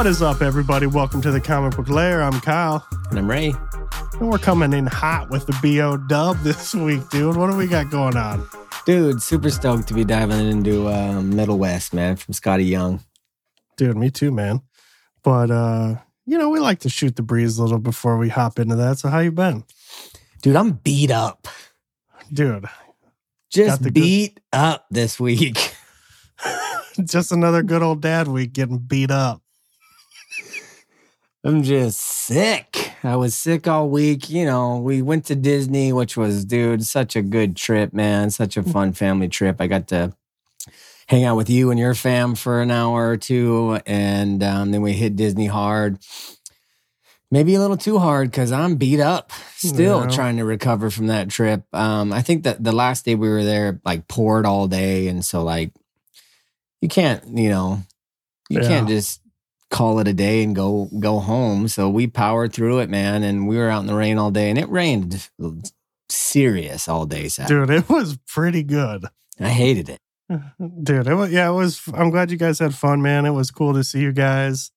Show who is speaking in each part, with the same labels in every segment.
Speaker 1: What is up, everybody? Welcome to the Comic Book Lair. I'm Kyle,
Speaker 2: And I'm Ray.
Speaker 1: and we're coming in hot with the BO dub this week, dude. What do we got going on?
Speaker 2: Dude, super stoked to be diving into uh, Middlewest, man, from Skottie Young.
Speaker 1: Dude, me too, man. But uh, you know, we like to shoot the breeze a little before we hop into that. So how you been?
Speaker 2: Dude, I'm beat up.
Speaker 1: Dude,
Speaker 2: Just
Speaker 1: the good-
Speaker 2: beat up this week.
Speaker 1: just another good old dad week getting beat up.
Speaker 2: I'm just sick. I was sick all week. You know, we went to Disney, which was, dude, such a good trip, man. Such a fun family trip. I got to hang out with you and your fam for an hour or two. And um, then we hit Disney hard. Maybe a little too hard because I'm beat up still trying to recover from that trip. Um, I think that the last day we were there, like poured all day. And so, like, you can't, you know, you
Speaker 1: Yeah.
Speaker 2: can't just call it a day and go go home. So we powered through it, man, and we were out in the rain all day, and it rained serious all day. Saturday.
Speaker 1: Dude, it was pretty good.
Speaker 2: I hated it.
Speaker 1: Dude, it was, yeah, it was. I'm glad you guys had fun, man. It was cool to see you guys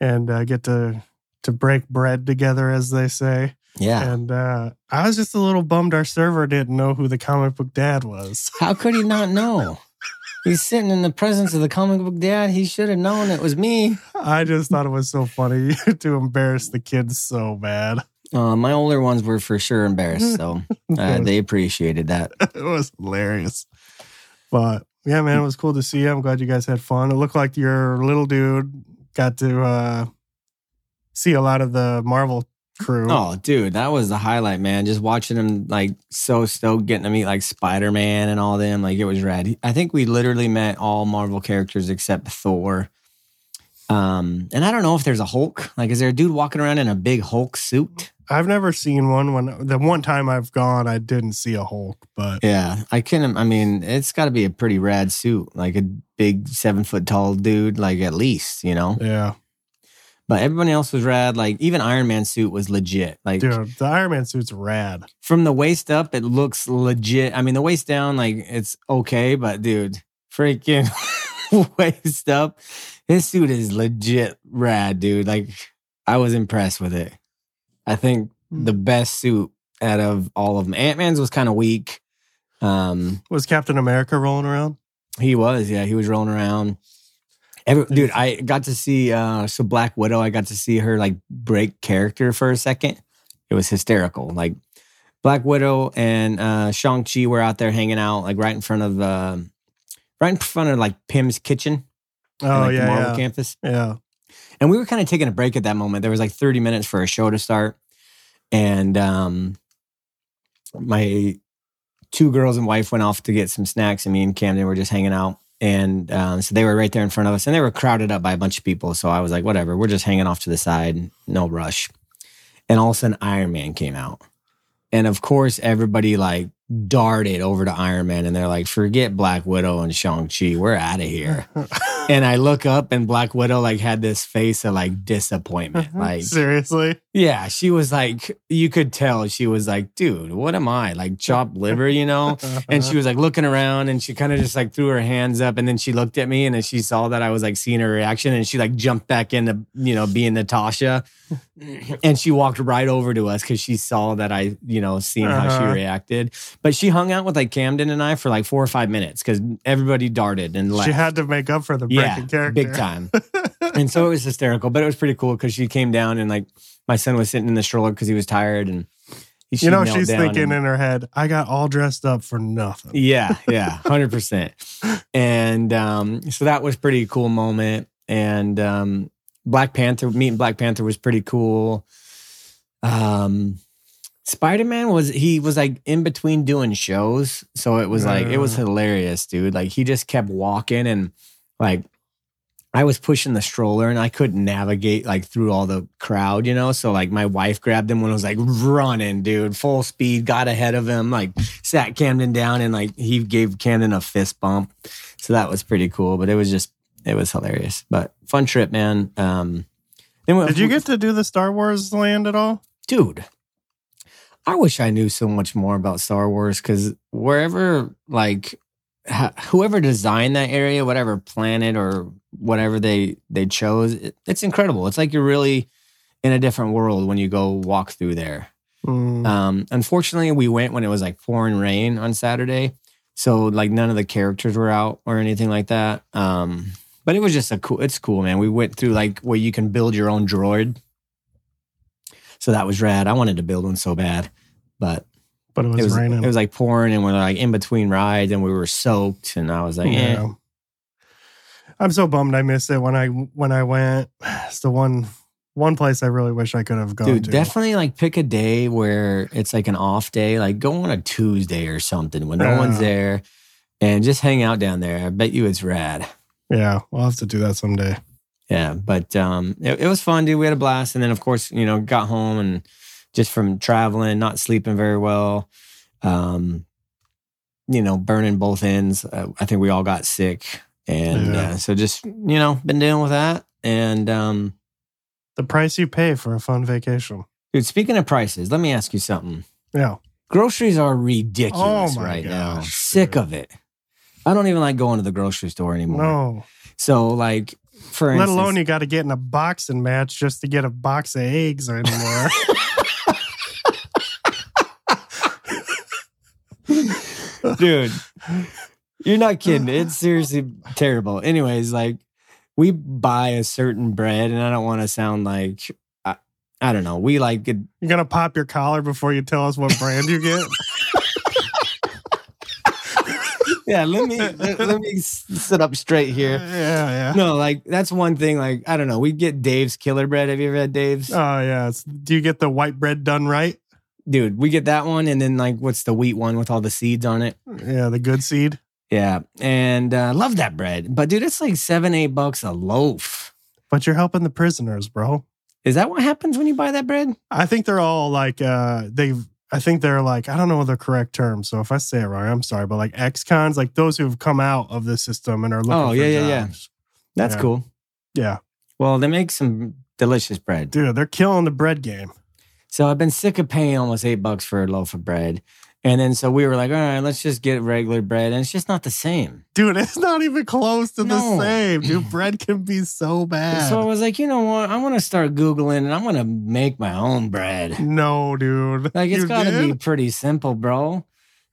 Speaker 1: and uh, get to to break bread together, as they say.
Speaker 2: Yeah.
Speaker 1: And uh, I was just a little bummed our server didn't know who the comic book dad was.
Speaker 2: How could he not know? He's sitting in the presence of the comic book dad. He should have known it was me.
Speaker 1: I just thought it was so funny to embarrass the kids so bad.
Speaker 2: Uh, my older ones were for sure embarrassed, so uh, they appreciated that.
Speaker 1: it was hilarious. But yeah, man, it was cool to see you. I'm glad you guys had fun. It looked like your little dude got to uh, see a lot of the Marvel crew.
Speaker 2: Oh, dude, that was the highlight, man. Just watching him like so stoked getting to meet like Spider Man and all them. Like it was rad. I think we literally met all Marvel characters except Thor. Um, and I don't know if there's a Hulk. Like, is there a dude walking around in a big Hulk suit?
Speaker 1: I've never seen one. When the one time I've gone, I didn't see a Hulk, but
Speaker 2: Yeah, I can. I mean, it's got to be a pretty rad suit, like a big seven foot tall dude, like at least, you know.
Speaker 1: yeah,
Speaker 2: But everybody else was rad. Like even Iron Man suit was legit. Like
Speaker 1: dude, the Iron Man suit's rad.
Speaker 2: from the waist up, it looks legit. I mean, the waist down, like it's okay, but dude, freaking waist up, his suit is legit rad, dude. Like I was impressed with it. I think the best suit out of all of them. Ant Man's was kind of weak. Um,
Speaker 1: Was Captain America rolling around?
Speaker 2: he was, yeah, he was rolling around. Every, dude, I got to see uh so Black Widow, I got to see her like break character for a second. It was hysterical. Like Black Widow and uh Shang-Chi were out there hanging out, like right in front of uh, right in front of like Pym's kitchen.
Speaker 1: Oh
Speaker 2: like, the
Speaker 1: yeah,
Speaker 2: Marvel
Speaker 1: yeah,
Speaker 2: campus.
Speaker 1: yeah.
Speaker 2: And we were kind of taking a break at that moment. There was like 30 minutes for a show to start. And um my two girls and wife went off to get some snacks, and me and Camden were just hanging out. And um, so they were right there in front of us, and they were crowded up by a bunch of people. So I was like, whatever, we're just hanging off to the side, no rush. And all of a sudden, Iron Man came out. And of course, everybody like darted over to Iron Man and they're like, forget Black Widow and Shang-Chi. We're out of here. and I look up and Black Widow like had this face of like disappointment. Like,
Speaker 1: Seriously,
Speaker 2: yeah, she was like, you could tell she was like, dude, what am I? Like chopped liver, you know? And she was like looking around and she kind of just like threw her hands up and then she looked at me and then she saw that I was like seeing her reaction and she like jumped back into, you know, being Natasha. and she walked right over to us because she saw that I, you know, seen how she
Speaker 1: Uh-huh.
Speaker 2: reacted. But she hung out with like Camden and I for like four or five minutes because everybody darted and left.
Speaker 1: she had to make up for the
Speaker 2: yeah,
Speaker 1: character.
Speaker 2: big time. and so it was hysterical, but it was pretty cool because she came down and like my son was sitting in the stroller because he was tired and he, she
Speaker 1: You know, she's thinking
Speaker 2: and-
Speaker 1: in her head, I got all dressed up for nothing.
Speaker 2: yeah, yeah, hundred percent. And um, so that was pretty cool moment. And um, Black Panther meeting Black Panther was pretty cool. Um, Spider Man was he was like in between doing shows, so it was like it was
Speaker 1: Uh.
Speaker 2: hilarious, dude. Like he just kept walking and like I was pushing the stroller and I couldn't navigate like through all the crowd, you know. So like my wife grabbed him when I was like running, dude, full speed, got ahead of him, like sat Camden down and like he gave Camden a fist bump. So that was pretty cool. But it was just it was hilarious. But fun trip, man. Um then
Speaker 1: Did you get to do the Star Wars land at all?
Speaker 2: dude? I wish I knew so much more about Star Wars because wherever, like, whoever designed that area, whatever planet or whatever they they chose. It, it's incredible. It's like you're really in a different world when you go walk through there.
Speaker 1: Mm.
Speaker 2: Um, unfortunately, we went when it was like pouring rain on Saturday, so like none of the characters were out or anything like that. Um, but it was just a cool. It's cool, man. We went through like where you can build your own droid, so that was rad. I wanted to build one so bad, but
Speaker 1: but it was,
Speaker 2: it was
Speaker 1: raining.
Speaker 2: it was like pouring, and we're like in between rides, and we were soaked, and I was like, eh.
Speaker 1: I'm so bummed I missed it when I when I went. It's the one one place I really wish I could have gone
Speaker 2: Dude,
Speaker 1: to.
Speaker 2: definitely like pick a day where it's like an off day. Like go on a Tuesday or something when no one's there and just hang out down there. I bet you it's rad.
Speaker 1: Yeah, we'll have to do that someday.
Speaker 2: Yeah. But um it, it was fun, dude. We had a blast. And then of course, you know, got home and just from traveling, not sleeping very well. Um, you know, burning both ends. Uh, I think we all got sick. And
Speaker 1: Yeah.
Speaker 2: uh, so just, you know, been dealing with that. And um
Speaker 1: The price you pay for a fun vacation.
Speaker 2: dude, speaking of prices, let me ask you something.
Speaker 1: Yeah.
Speaker 2: Groceries are ridiculous
Speaker 1: Oh
Speaker 2: right now.
Speaker 1: gosh,
Speaker 2: Sick of it. I don't even like going to the grocery store anymore.
Speaker 1: No.
Speaker 2: So, like, for
Speaker 1: Let
Speaker 2: instance,
Speaker 1: alone you got to get in a boxing match just to get a box of eggs anymore.
Speaker 2: dude, you're not kidding. It's seriously terrible. Anyways, like, we buy a certain bread, and I don't want to sound like I, I don't know. We like it.
Speaker 1: You're gonna pop your collar before you tell us what brand you get.
Speaker 2: Yeah, let me let, let me sit up straight here.
Speaker 1: Uh, yeah, yeah.
Speaker 2: No, like that's one thing. Like I don't know. We get Dave's Killer Bread. Have you ever had Dave's?
Speaker 1: Oh yeah. It's, do you get the white bread done right?
Speaker 2: Dude we get that one and then like what's the wheat one with all the seeds on it
Speaker 1: Yeah, the good seed.
Speaker 2: yeah and uh love that bread but dude it's like seven eight bucks a loaf
Speaker 1: But you're helping the prisoners, bro.
Speaker 2: is that what happens when you buy that bread
Speaker 1: I think they're all like uh they've I think they're like I don't know the correct term. So if I say it wrong, I'm sorry. But like ex-cons, like those who've come out of the system and are looking
Speaker 2: Oh, yeah, yeah, yeah. that's
Speaker 1: Yeah.
Speaker 2: cool
Speaker 1: Yeah.
Speaker 2: well they make some delicious bread
Speaker 1: Dude, they're killing the bread game.
Speaker 2: So i've been sick of paying almost eight bucks for a loaf of bread and then so we were like all right let's just get regular bread and it's just not the same
Speaker 1: Dude, it's not even close to
Speaker 2: No.
Speaker 1: the same. Dude, bread can be so bad.
Speaker 2: so i was like you know what i want to start googling and i'm going to make my own bread
Speaker 1: no, dude.
Speaker 2: Like it's got to be pretty simple, bro.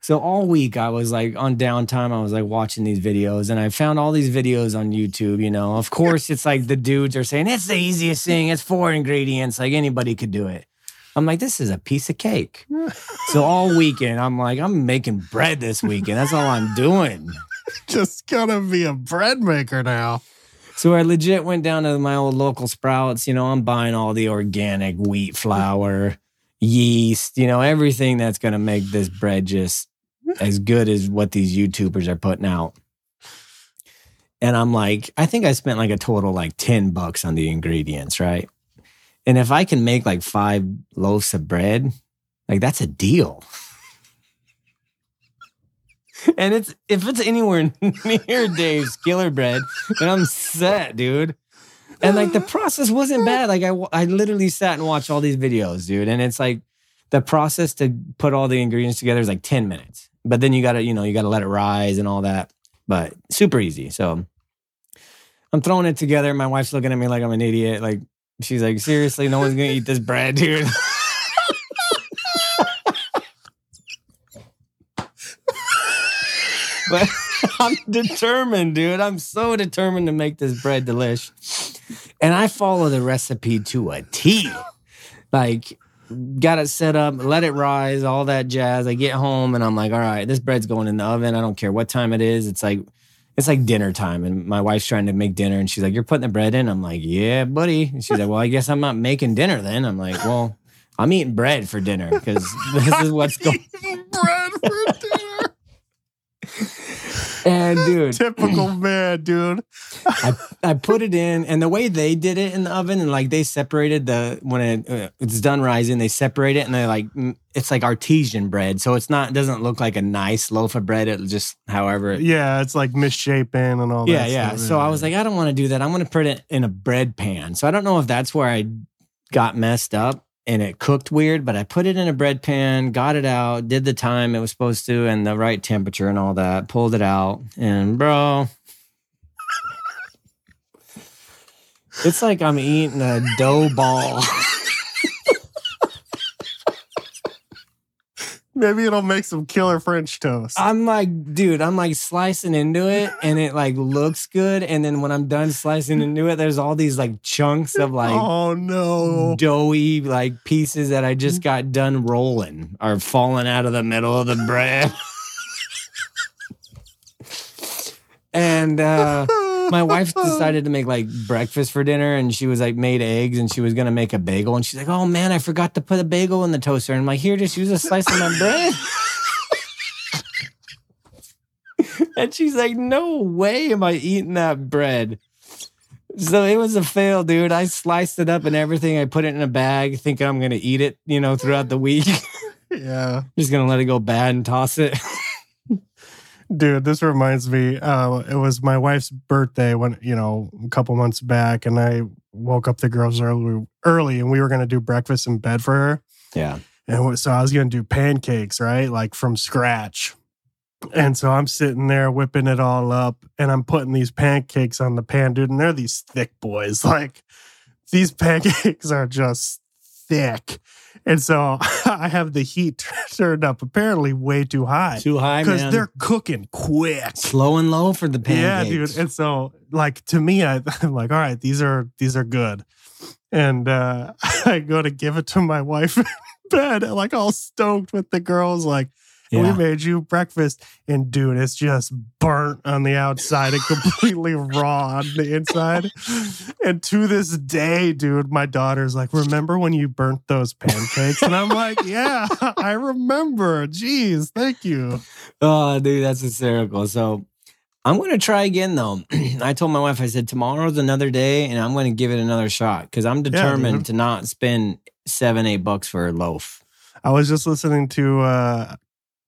Speaker 2: So all week I was like on downtime, I was like watching these videos and I found all these videos on YouTube, you know. Of course, it's like the dudes are saying it's the easiest thing, it's four ingredients, like anybody could do it. I'm like, this is a piece of cake. So all weekend, I'm like, I'm making bread this weekend. That's all I'm doing.
Speaker 1: just gonna be a bread maker now.
Speaker 2: So I legit went down to my old local sprouts. You know, I'm buying all the organic wheat flour, yeast, you know, everything that's to make this bread just as good as what these YouTubers are putting out. And I'm like, I think I spent like a total like 10 bucks on the ingredients, right? And if I can make like five loaves of bread, like that's a deal. and it's if it's anywhere near Dave's Killer Bread, then I'm set, dude. And like the process wasn't bad. Like I, I literally sat and watched all these videos, dude. And it's like the process to put all the ingredients together is like 10 minutes. But then you gotta, you know, you gotta let it rise and all that. But super easy. So I'm throwing it together. My wife's looking at me like I'm an idiot. Like she's like, seriously, no one's gonna eat this bread, dude. but I'm determined, dude. I'm so determined to make this bread delish. And I follow the recipe to a T. Like, got it set up, let it rise, all that jazz. I get home and I'm like, all right, this bread's going in the oven. I don't care what time it is. It's like, it's like dinner time. And my wife's trying to make dinner and she's like, You're putting the bread in? I'm like, Yeah, buddy. And she's like, Well, I guess I'm not making dinner then. I'm like, Well, I'm eating bread for dinner because this is what's going
Speaker 1: bread for dinner.
Speaker 2: And dude,
Speaker 1: Typical man, dude.
Speaker 2: I, I put it in, and the way they did it in the oven, and like they separated the when it, uh, it's done rising, they separate it, and they like mm, it's like artesian bread, so it's not it doesn't look like a nice loaf of bread. It just however, it,
Speaker 1: Yeah, it's like misshapen and all
Speaker 2: yeah,
Speaker 1: that.
Speaker 2: yeah.
Speaker 1: stuff.
Speaker 2: So I was like, I don't want to do that. I'm going to put it in a bread pan. So I don't know if that's where I got messed up and it cooked weird, but I put it in a bread pan, got it out, did the time it was supposed to, and the right temperature and all that, pulled it out, and bro. It's like I'm eating a dough ball.
Speaker 1: Maybe it'll make some killer French toast.
Speaker 2: I'm like, dude, I'm like slicing into it and it like looks good. And then when I'm done slicing into it, there's all these like chunks of like
Speaker 1: oh no.
Speaker 2: doughy like pieces that I just got done rolling are falling out of the middle of the bread. and uh my wife decided to make like breakfast for dinner and she was like made eggs and she was gonna make a bagel and she's like, Oh man, I forgot to put a bagel in the toaster. And I'm like, here, just use a slice of my bread. and she's like, No way am I eating that bread. So it was a fail, dude. I sliced it up and everything. I put it in a bag, thinking I'm gonna eat it, you know, throughout the week.
Speaker 1: Yeah.
Speaker 2: Just gonna let it go bad and toss it.
Speaker 1: Dude, this reminds me. Uh, it was my wife's birthday when you know a couple months back, and I woke up the girls early, early, and we were gonna do breakfast in bed for her.
Speaker 2: Yeah.
Speaker 1: And so I was gonna do pancakes, right, like from scratch. And so I'm sitting there whipping it all up, and I'm putting these pancakes on the pan, dude. And they're these thick boys. Like these pancakes are just thick. And so I have the heat turned up apparently way too high
Speaker 2: Too high,
Speaker 1: because they're cooking quick.
Speaker 2: slow and low for the pancakes.
Speaker 1: Yeah, dude. And so, like to me, I, I'm like, all right, these are these are good. And uh, I go to give it to my wife in bed, like all stoked with the girls, like. We made you breakfast, and dude, it's just burnt on the outside and completely raw on the inside. And to this day, dude, my daughter's like, "Remember when you burnt those pancakes?" And I'm like, "Yeah, I remember. Jeez, thank you."
Speaker 2: Oh, dude, that's hysterical. So I'm going to try again, though. I told my wife, I said, tomorrow's another day and I'm going to give it another shot because I'm determined
Speaker 1: dude.
Speaker 2: to not spend seven, eight bucks for a loaf.
Speaker 1: I was just listening to uh,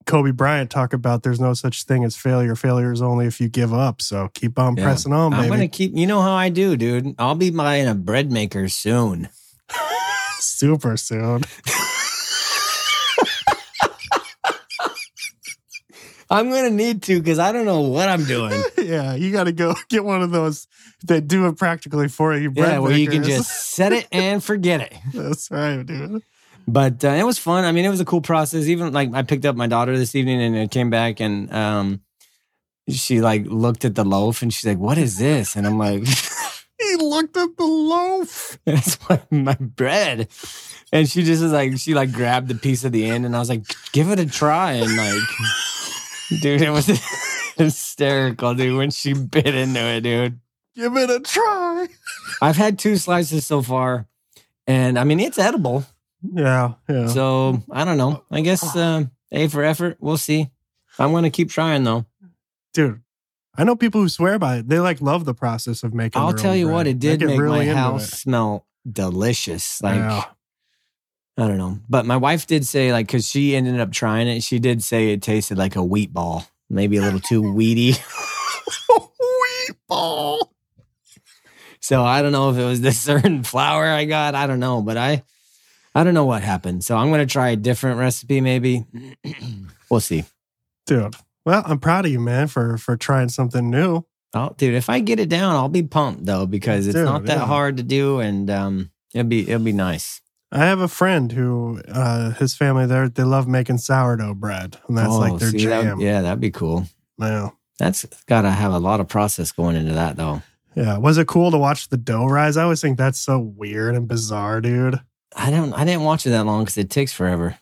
Speaker 1: Kobe Bryant talk about there's no such thing as failure. Failure is only if you give up. So keep on
Speaker 2: Yeah.
Speaker 1: pressing on, baby.
Speaker 2: I'm going to keep, you know how I do, dude. I'll be buying a bread maker soon.
Speaker 1: Super soon.
Speaker 2: I'm going to need to because I don't know what I'm doing.
Speaker 1: yeah, you got to go get one of those that do it practically for you.
Speaker 2: yeah,
Speaker 1: bread
Speaker 2: where you can
Speaker 1: makers.
Speaker 2: just set it and forget it.
Speaker 1: That's right, dude.
Speaker 2: But uh, it was fun. I mean, it was a cool process. Even like I picked up my daughter this evening and it came back and um, she like looked at the loaf and she's like, "What is this?" And I'm like,
Speaker 1: He looked at the loaf.
Speaker 2: "It's my, my bread." And she just was like, she like grabbed the piece at the end and I was like, "Give it a try." And like, dude, it was hysterical, dude, when she bit into it, dude.
Speaker 1: Give it a try.
Speaker 2: I've had two slices so far, and I mean it's edible.
Speaker 1: Yeah, yeah.
Speaker 2: So I don't know. I guess um, A for effort. We'll see. I'm gonna keep trying though.
Speaker 1: dude, I know people who swear by it. They like love the process of making.
Speaker 2: I'll tell you what, it did make
Speaker 1: really
Speaker 2: my house
Speaker 1: it.
Speaker 2: smell delicious. Like
Speaker 1: Yeah.
Speaker 2: I don't know, but my wife did say like because she ended up trying it, she did say it tasted like a wheat ball, maybe a little too weedy.
Speaker 1: Wheat ball.
Speaker 2: So I don't know if it was the certain flour I got. I don't know, but I, I don't know what happened. So I'm gonna try a different recipe. Maybe we'll see.
Speaker 1: dude. Well, I'm proud of you, man, for for trying something new.
Speaker 2: Oh, dude, if I get it down, I'll be pumped though because it's
Speaker 1: Dude,
Speaker 2: not that
Speaker 1: yeah.
Speaker 2: hard to do, and um, it'll be it'll be nice.
Speaker 1: I have a friend who, uh, his family, they they love making sourdough bread, and that's like their
Speaker 2: Oh, see, that-
Speaker 1: jam.
Speaker 2: yeah, that'd be cool.
Speaker 1: yeah,
Speaker 2: That's got to have a lot of process going into that, though.
Speaker 1: yeah. Was it cool to watch the dough rise? I always think that's so weird and bizarre, dude.
Speaker 2: I don't. I didn't watch it that long because it takes forever.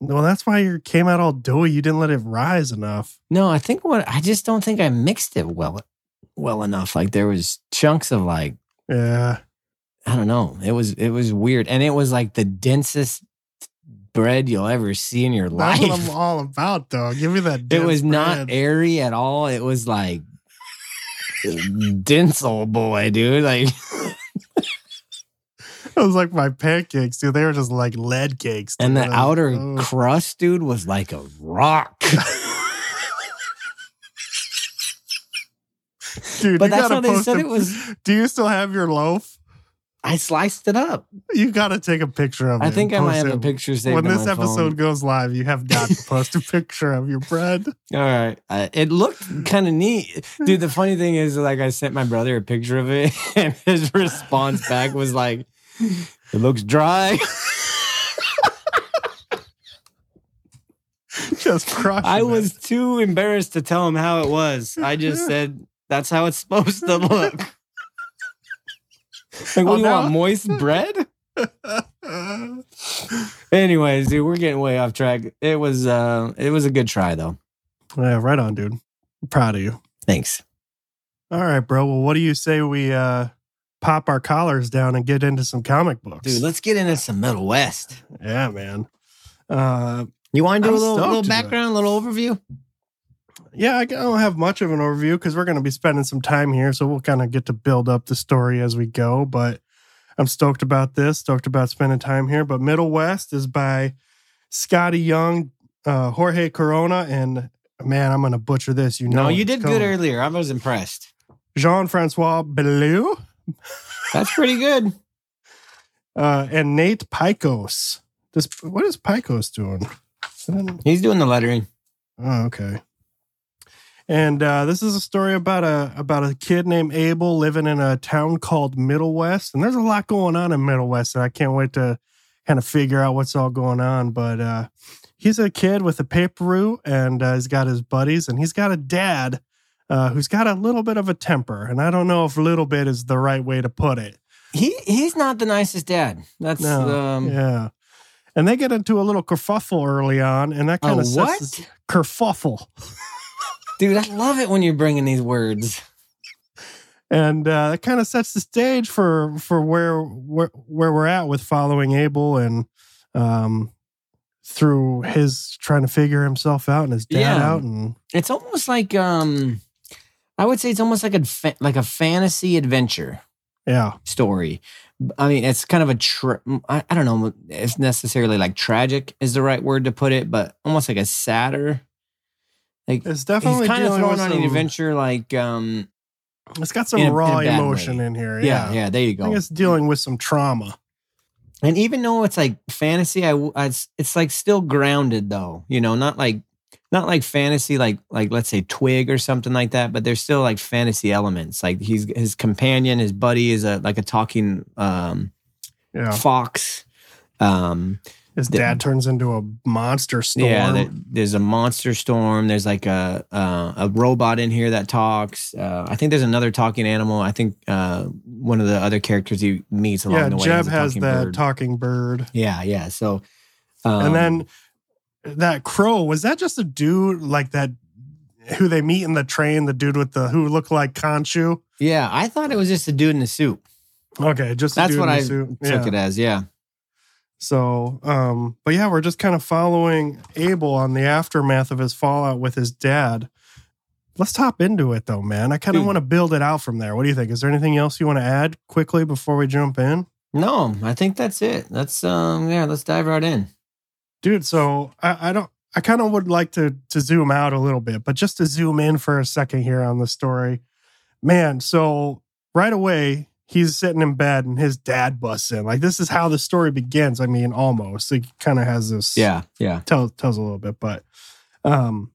Speaker 1: Well, that's why you came out all doughy. You didn't let it rise enough.
Speaker 2: No, I think what I just don't think I mixed it well, well enough. Like there was chunks of like
Speaker 1: Yeah,
Speaker 2: I don't know. It was it was weird, and it was like the densest bread you'll ever see in your
Speaker 1: that's
Speaker 2: life.
Speaker 1: what I'm all about, though. Give me that.
Speaker 2: it was not airy at all. It was like dense old boy, dude. Like
Speaker 1: It was like my pancakes, dude. They were just like lead cakes.
Speaker 2: and the outer
Speaker 1: Oh.
Speaker 2: crust, dude, was like a rock.
Speaker 1: dude.
Speaker 2: But that's how they said
Speaker 1: a-
Speaker 2: it was.
Speaker 1: Do you still have your loaf?
Speaker 2: I sliced it up.
Speaker 1: You got to take a picture of it.
Speaker 2: I think I might have a
Speaker 1: it.
Speaker 2: picture saved
Speaker 1: When this episode
Speaker 2: phone.
Speaker 1: goes live, you have got to post a picture of your bread.
Speaker 2: All right. Uh, it looked kind of neat. Dude, the funny thing is, like, I sent my brother a picture of it, and his response back was like, it looks dry.
Speaker 1: Just crushing
Speaker 2: I
Speaker 1: it.
Speaker 2: was too embarrassed to tell him how it was. I just said, that's how it's supposed to look. Like, what
Speaker 1: Oh,
Speaker 2: do you
Speaker 1: now-
Speaker 2: want? Moist bread? Anyways, dude, we're getting way off track. It was uh it was a good try though.
Speaker 1: yeah, right on, dude. I'm proud of you.
Speaker 2: Thanks.
Speaker 1: All right, bro. Well, what do you say we uh pop our collars down and get into some comic books?
Speaker 2: Dude, let's get into some Middlewest.
Speaker 1: yeah, man. Uh,
Speaker 2: You want to do
Speaker 1: I'm
Speaker 2: a little, little
Speaker 1: to do it.
Speaker 2: background, a little overview?
Speaker 1: yeah, I don't have much of an overview because we're going to be spending some time here, so we'll kind of get to build up the story as we go. But I'm stoked about this. Stoked about spending time here. But Middlewest is by Skottie Young, uh, Jorge Corona, and man, I'm going to butcher this. You know,
Speaker 2: No, you did good earlier. I was impressed.
Speaker 1: Jean-Francois Beaulieu
Speaker 2: That's pretty good.
Speaker 1: uh, and Nate Piekos. This what is Piekos doing?
Speaker 2: He's doing the lettering.
Speaker 1: Oh, okay. And uh, this is a story about a about a kid named Abel living in a town called Middlewest, and there's a lot going on in Middlewest. And I can't wait to kind of figure out what's all going on. But uh, he's a kid with a paper route, and uh, he's got his buddies, and he's got a dad uh, who's got a little bit of a temper, and I don't know if "little bit" is the right way to put it.
Speaker 2: He he's not the nicest dad. That's
Speaker 1: No,
Speaker 2: um
Speaker 1: yeah. And they get into a little kerfuffle early on, and that kind of
Speaker 2: what?
Speaker 1: sets kerfuffle.
Speaker 2: Dude, I love it when you're bringing these words.
Speaker 1: and uh, it kind of sets the stage for for where where where we're at with following Abel and um through his trying to figure himself out and his dad
Speaker 2: Yeah.
Speaker 1: out and
Speaker 2: It's almost like um I would say it's almost like a like a fantasy adventure.
Speaker 1: yeah
Speaker 2: story. I mean, it's kind of a, tra- I, I don't know if necessarily like tragic is the right word to put it, but almost like a sadder. Like
Speaker 1: it's definitely
Speaker 2: kind of thrown on an adventure, like um,
Speaker 1: It's got some
Speaker 2: in a- in
Speaker 1: raw
Speaker 2: bad
Speaker 1: emotion
Speaker 2: way.
Speaker 1: in here.
Speaker 2: yeah,
Speaker 1: Yeah,
Speaker 2: yeah, there you go.
Speaker 1: I think it's dealing with some trauma.
Speaker 2: And even though it's like fantasy, I it's, it's like still grounded though, you know, not like not like fantasy, like like let's say Twig or something like that, but there's still like fantasy elements. Like he's his companion, his buddy is a like a talking um,
Speaker 1: Yeah,
Speaker 2: fox. Um,
Speaker 1: his
Speaker 2: the-
Speaker 1: dad turns into a monster storm.
Speaker 2: Yeah, there, there's a monster storm. There's like a uh, a robot in here that talks. Uh, I think there's another talking animal. I think uh, one of the other characters he meets along
Speaker 1: yeah.
Speaker 2: the way
Speaker 1: Jeb has
Speaker 2: bird.
Speaker 1: talking bird,
Speaker 2: yeah, yeah. So, um,
Speaker 1: and then that crow was that just a dude like that who they meet in the train? The dude with the who looked like Conchu.
Speaker 2: yeah, I thought it was just a dude in a suit.
Speaker 1: Okay, just a
Speaker 2: That's
Speaker 1: dude
Speaker 2: what
Speaker 1: in a
Speaker 2: I took
Speaker 1: Yeah.
Speaker 2: it as. Yeah,
Speaker 1: So, um, but yeah, we're just kind of following Abel on the aftermath of his fallout with his dad. Let's hop into it though, man. I kind of want to build it out from there. What do you think? Is there anything else you want to add quickly before we jump in?
Speaker 2: no, I think that's it. That's um, yeah. Let's dive right in.
Speaker 1: Dude, so I, I don't I kind of would like to to zoom out a little bit, but just to zoom in for a second here on the story. Man, so right away he's sitting in bed and his dad busts in. Like this is how the story begins. I mean, almost. It kind of has this
Speaker 2: Yeah, yeah.
Speaker 1: tells tells a little bit, but um,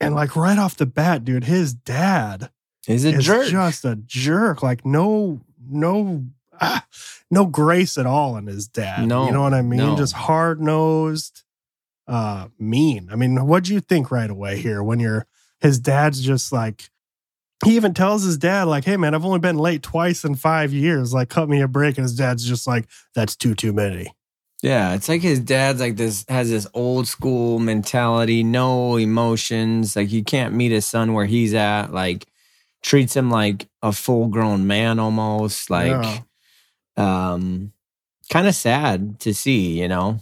Speaker 1: and like right off the bat, dude, his dad
Speaker 2: He's a
Speaker 1: is
Speaker 2: jerk.
Speaker 1: just a jerk. Like no, no, ah, no grace at all in his dad.
Speaker 2: No,
Speaker 1: you know what I mean?
Speaker 2: no.
Speaker 1: Just hard nosed, uh, mean. I mean, what do you think right away here when you're his dad's just like. He even tells his dad, like, hey, man, I've only been late twice in five years. Like, cut me a break. And his dad's just like, that's too, too many.
Speaker 2: Yeah, it's like his dad's like this has this old school mentality, no emotions. Like you can't meet his son where he's at. Like treats him like a full grown man almost. Like
Speaker 1: Yeah.
Speaker 2: um kind of sad to see, you know.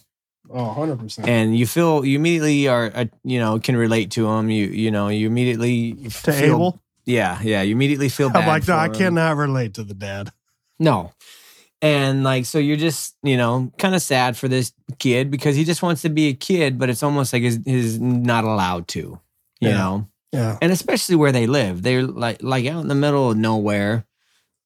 Speaker 1: Oh, 100%.
Speaker 2: And you feel you immediately are uh, you know can relate to him. You you know, you immediately
Speaker 1: to
Speaker 2: feel,
Speaker 1: Abel?
Speaker 2: Yeah, yeah, you immediately feel bad.
Speaker 1: I'm like, no, I
Speaker 2: him.
Speaker 1: cannot relate to the dad.
Speaker 2: No. And like, so you're just, you know, kind of sad for this kid because he just wants to be a kid, but it's almost like he's, he's not allowed to, you
Speaker 1: Yeah.
Speaker 2: know?
Speaker 1: Yeah.
Speaker 2: And especially where they live. They're like, like out in the middle of nowhere.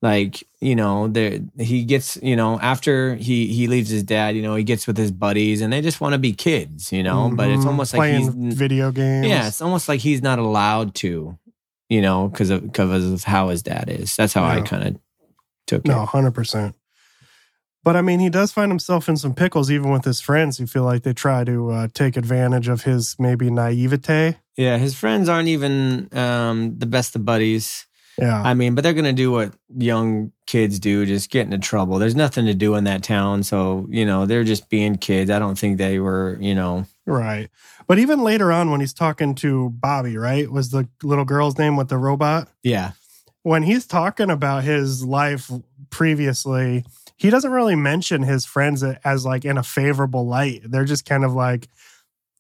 Speaker 2: Like you know there he gets you know after he he leaves his dad you know he gets with his buddies and they just want to be kids you know but it's
Speaker 1: Mhm.
Speaker 2: almost like
Speaker 1: playing
Speaker 2: he's
Speaker 1: video games.
Speaker 2: yeah it's almost like he's not allowed to you know because of because of how his dad is that's how i kind of took
Speaker 1: No,
Speaker 2: it
Speaker 1: hundred percent. But I mean, he does find himself in some pickles, even with his friends who feel like they try to uh, take advantage of his maybe naivete.
Speaker 2: yeah his friends aren't even um the best of buddies
Speaker 1: Yeah,
Speaker 2: I mean, but they're gonna do what young kids do, just get into trouble. There's nothing to do in that town, so you know they're just being kids. I don't think they were, you know.
Speaker 1: right. But even later on, when he's talking to Bobby, right, was the little girl's name with the robot?
Speaker 2: Yeah,
Speaker 1: When he's talking about his life previously, he doesn't really mention his friends as like in a favorable light. They're just kind of like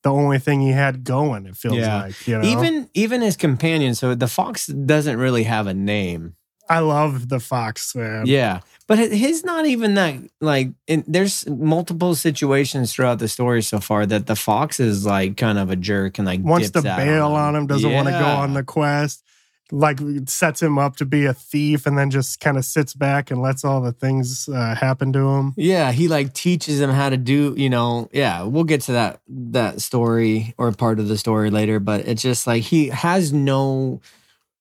Speaker 1: the only thing he had going. It feels
Speaker 2: Yeah.
Speaker 1: like you know.
Speaker 2: even even his companion. So the fox doesn't really have a name.
Speaker 1: I love the fox man.
Speaker 2: Yeah, but hi- his not even that. Like, in, there's multiple situations throughout the story so far that the fox is like kind of a jerk and like
Speaker 1: wants to
Speaker 2: dips out
Speaker 1: bail on him, doesn't want to go on the quest, like sets him up to be a thief, and then just kind of sits back and lets all the things uh, happen to him.
Speaker 2: Yeah, he like teaches him how to do, you know, yeah, we'll get to that that story or part of the story later, but it's just like he has no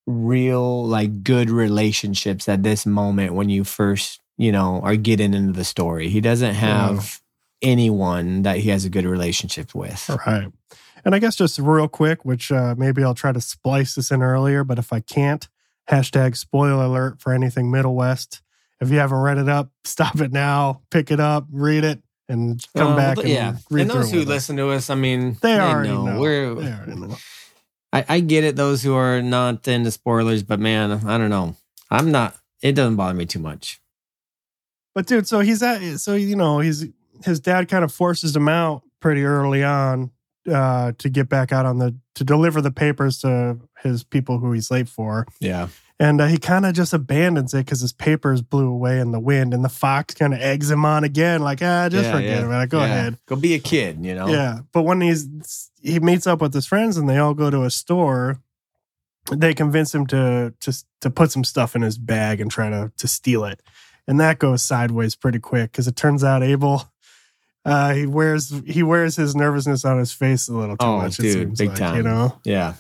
Speaker 2: real like good relationships at this moment when you first, you know, are getting into the story. He doesn't have anyone that he has a good relationship with.
Speaker 1: Right. And I guess just real quick, which uh, maybe I'll try to splice this in earlier, but if I can't, hashtag spoiler alert for anything Middlewest. If you haven't read it up, stop it now, pick it up, read it, and come
Speaker 2: Uh,
Speaker 1: back and
Speaker 2: yeah, and those who
Speaker 1: with us.
Speaker 2: listen to us, I mean,
Speaker 1: They already
Speaker 2: know.
Speaker 1: know.
Speaker 2: We're
Speaker 1: They already know.
Speaker 2: I, I get it. Those who are not into spoilers, but man, I don't know. I'm not. It doesn't bother me too much.
Speaker 1: But dude, so he's at so you know he's his dad kind of forces him out pretty early on uh, to get back out on the to deliver the papers to his people who he's late for,
Speaker 2: Yeah.
Speaker 1: and uh, he kind of just abandons it because his papers blew away in the wind, and the fox kind of eggs him on again, like ah, just
Speaker 2: Yeah,
Speaker 1: forget
Speaker 2: yeah,
Speaker 1: about it, go
Speaker 2: yeah.
Speaker 1: ahead,
Speaker 2: Go be a kid. You know.
Speaker 1: yeah. But when he's he meets up with his friends and they all go to a store. They convince him to to to put some stuff in his bag and try to to steal it, and that goes sideways pretty quick because it turns out Abel, uh, he wears he wears his nervousness on his face a little too
Speaker 2: Oh,
Speaker 1: much.
Speaker 2: dude,
Speaker 1: it seems
Speaker 2: big
Speaker 1: like,
Speaker 2: time.
Speaker 1: you know,
Speaker 2: Yeah.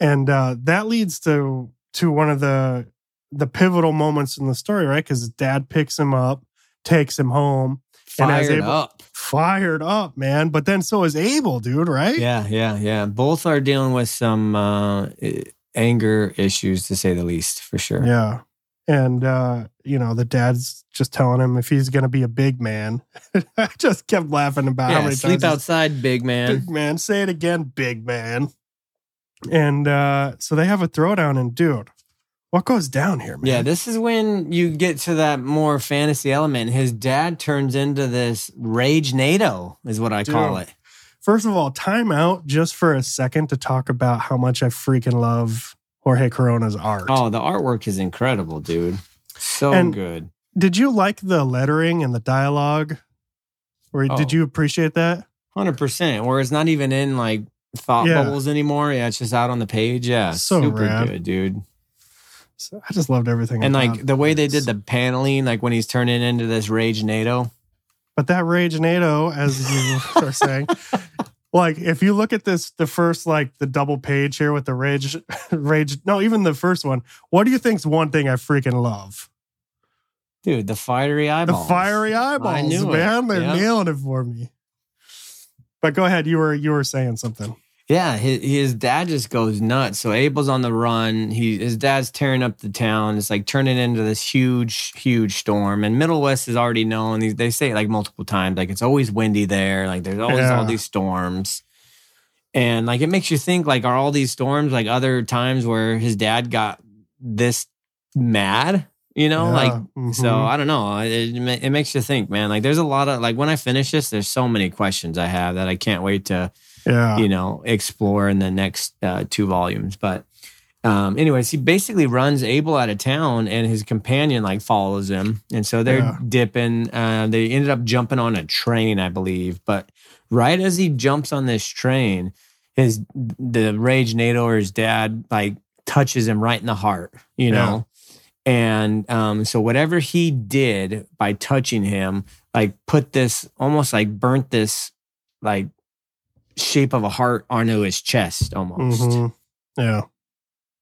Speaker 1: and uh, that leads to to one of the the pivotal moments in the story, right? Because dad picks him up, takes him home, And as
Speaker 2: Fired
Speaker 1: Abel-
Speaker 2: up.
Speaker 1: fired up, man. But then so is Abel, dude, right?
Speaker 2: Yeah, yeah, yeah. Both are dealing with some uh, anger issues, to say the least, for sure.
Speaker 1: Yeah. And uh, you know, the dad's just telling him if he's gonna be a big man. I just kept laughing about how many
Speaker 2: sleep
Speaker 1: times
Speaker 2: outside, big man.
Speaker 1: Big man. Say it again, big man. And uh, so they have a throwdown, and dude, what goes down here, man?
Speaker 2: Yeah, this is when you get to that more fantasy element. His dad turns into this rage NATO, is what I call it.
Speaker 1: First of all, time out just for a second to talk about how much I freaking love Jorge Corona's art.
Speaker 2: Oh, the artwork is incredible, dude. So
Speaker 1: And-
Speaker 2: good.
Speaker 1: Did you like the lettering and the dialogue? Or
Speaker 2: Oh.
Speaker 1: did you appreciate that?
Speaker 2: Hundred percent. Where it's not even in like thought
Speaker 1: Yeah.
Speaker 2: bubbles anymore. Yeah, it's just out on the page. Yeah,
Speaker 1: So
Speaker 2: super
Speaker 1: rad.
Speaker 2: good, dude.
Speaker 1: So I just loved everything.
Speaker 2: And like the way they did the paneling, like when he's turning into this rage NATO.
Speaker 1: But that Rage NATO, as you are saying, like if you look at this, the first like the double page here with the Rage, Rage, no, even the first one. What do you think's one thing I freaking love?
Speaker 2: Dude, the fiery eyeballs.
Speaker 1: The fiery eyeballs,
Speaker 2: knew it.
Speaker 1: man. They're
Speaker 2: Yeah.
Speaker 1: nailing it for me. But go ahead, you were you were saying something.
Speaker 2: Yeah, his, his dad just goes nuts. So Abel's on the run. He his dad's tearing up the town. It's like turning into this huge, huge storm. And Middlewest is already known. These they say it like multiple times. Like it's always windy there. Like there's always
Speaker 1: Yeah.
Speaker 2: all these storms. And like it makes you think like are all these storms like other times where his dad got this mad? You know,
Speaker 1: Yeah,
Speaker 2: like
Speaker 1: mhm.
Speaker 2: so I don't know. It it makes you think, man. Like there's a lot of like when I finish this, there's so many questions I have that I can't wait to
Speaker 1: yeah,
Speaker 2: you know explore in the next uh, two volumes. But um anyways he basically runs abel out of town and his companion like follows him. And so they're
Speaker 1: Yeah.
Speaker 2: dipping uh, they ended up jumping on a train i believe. But right as he jumps on this train his the rage nato or his dad like touches him right in the heart you
Speaker 1: Yeah.
Speaker 2: know? And um, so whatever he did by touching him, like put this almost like burnt this like shape of a heart onto his chest almost.
Speaker 1: Mhm. Yeah.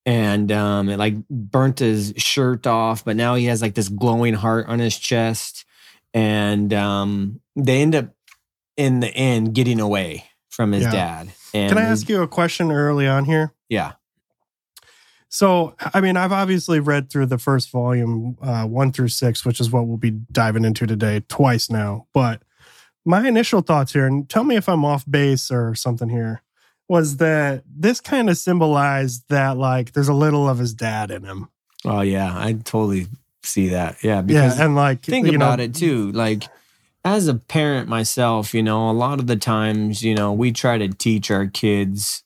Speaker 2: And um, it like burnt his shirt off, but now he has like this glowing heart on his chest. And um, they end up in the end getting away from his
Speaker 1: Yeah.
Speaker 2: dad. And
Speaker 1: Can I ask you a question early on here?
Speaker 2: Yeah.
Speaker 1: So, I mean, I've obviously read through the first volume, uh, one through six, which is what we'll be diving into today, twice now. But my initial thoughts here, and tell me if I'm off base or something here, was that this kind of symbolized that, like, there's a little of his dad in him.
Speaker 2: Oh yeah, I totally see that. Yeah, because
Speaker 1: yeah. And, like,
Speaker 2: think about
Speaker 1: know,
Speaker 2: it too. Like as a parent myself, you know, a lot of the times, you know, we try to teach our kids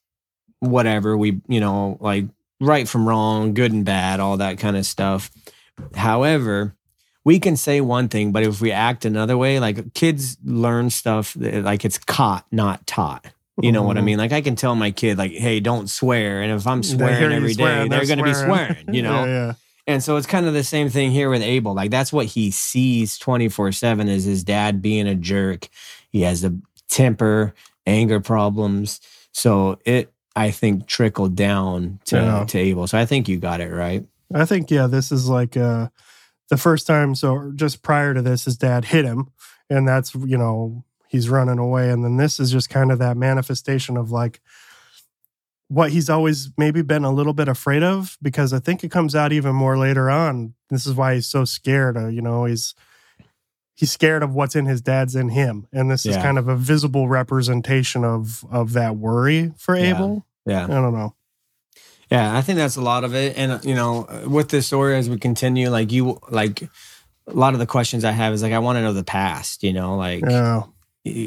Speaker 2: whatever we, you know, like right from wrong, good and bad, all that kind of stuff. However, we can say one thing, but if we act another way, like kids learn stuff that, like it's caught, not taught. You know what I
Speaker 1: Mhm.
Speaker 2: mean? Like I can tell my kid, like, "Hey, don't swear," and if I'm swearing every day, they're
Speaker 1: they're
Speaker 2: going to be
Speaker 1: swearing.
Speaker 2: swearing. You know,
Speaker 1: Yeah, yeah.
Speaker 2: and so it's kind of the same thing here with Abel. Like that's what he sees 24/7 is his dad being a jerk. He has a temper, anger problems. So it I think trickled down to,
Speaker 1: Yeah.
Speaker 2: to Abel. So I think you got it right.
Speaker 1: I think yeah, this is like uh the first time. So just prior to this, his dad hit him, and that's you know he's running away, and then this is just kind of that manifestation of like what he's always maybe been a little bit afraid of because I think it comes out even more later on. This is why he's so scared. Of, you know, he's he's scared of what's in his dad's in him, and this is kind of a visible representation of of that worry for
Speaker 2: Yeah.
Speaker 1: Abel.
Speaker 2: Yeah.
Speaker 1: I don't know.
Speaker 2: Yeah, I think that's a lot of it. And you know, with this story as we continue, like you like a lot of the questions I have is like I want to know the past, you know, like
Speaker 1: Yeah,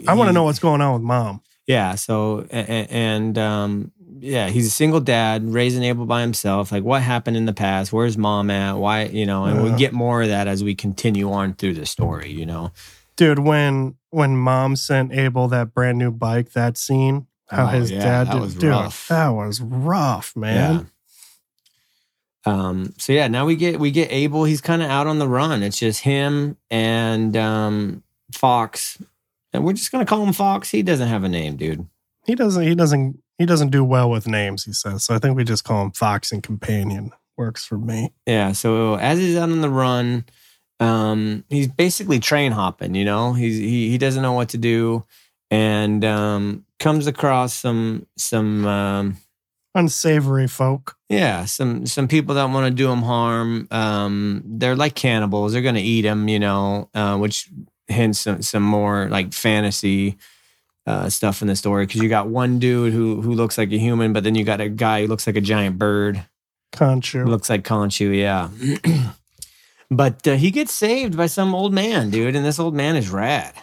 Speaker 1: I want to know what's going on with mom.
Speaker 2: Yeah. So a- a- and um, yeah, he's a single dad, raising Abel by himself. Like, what happened in the past? Where's mom at? Why? You know, and we get more of that as we continue on through the story. You know,
Speaker 1: dude when when mom sent abel that brand new bike that scene how
Speaker 2: Oh,
Speaker 1: his
Speaker 2: yeah,
Speaker 1: dad did
Speaker 2: was rough.
Speaker 1: that was rough man
Speaker 2: Yeah. Um. So yeah, now we get we get Abel. He's kind of out on the run. It's just him and um Fox, and we're just gonna call him Fox. He doesn't have a name, dude.
Speaker 1: he doesn't he doesn't he doesn't do well with names he says so i think we just call him fox and companion works for me
Speaker 2: Yeah. So as he's out on the run, um, he's basically train hopping. You know, he's he he doesn't know what to do, and um, comes across some some um,
Speaker 1: unsavory folk
Speaker 2: yeah some some people that want to do him harm. Um, they're like cannibals. They're gonna eat him. You know, uh, which hints some, some more like fantasy. Uh, stuff in the story because you got one dude who who looks like a human, but then you got a guy who looks like a giant bird.
Speaker 1: conchu
Speaker 2: Looks like Conchu, yeah. but uh, he gets saved by some old man, dude, and this old man is rad.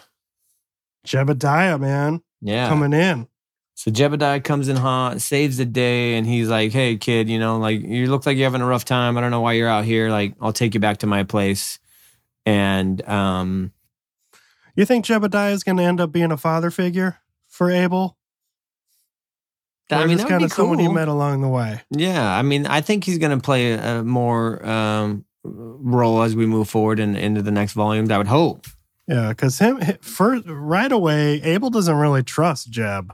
Speaker 1: Jebediah man
Speaker 2: Yeah.
Speaker 1: coming in
Speaker 2: So Jebediah comes in hot, saves the day, and he's like, "Hey, kid, you know, like you look like you're having a rough time. I don't know why you're out here. Like, I'll take you back to my place." And um,
Speaker 1: you think jebediah is going to end up being a father figure for abel
Speaker 2: I
Speaker 1: or
Speaker 2: mean, that
Speaker 1: kind
Speaker 2: be
Speaker 1: of someone he met along the way
Speaker 2: yeah, I mean, I think he's going to play a, a more um, role as we move forward and into the next volume. I would hope.
Speaker 1: Yeah, because him first right away, Abel doesn't really trust Jeb.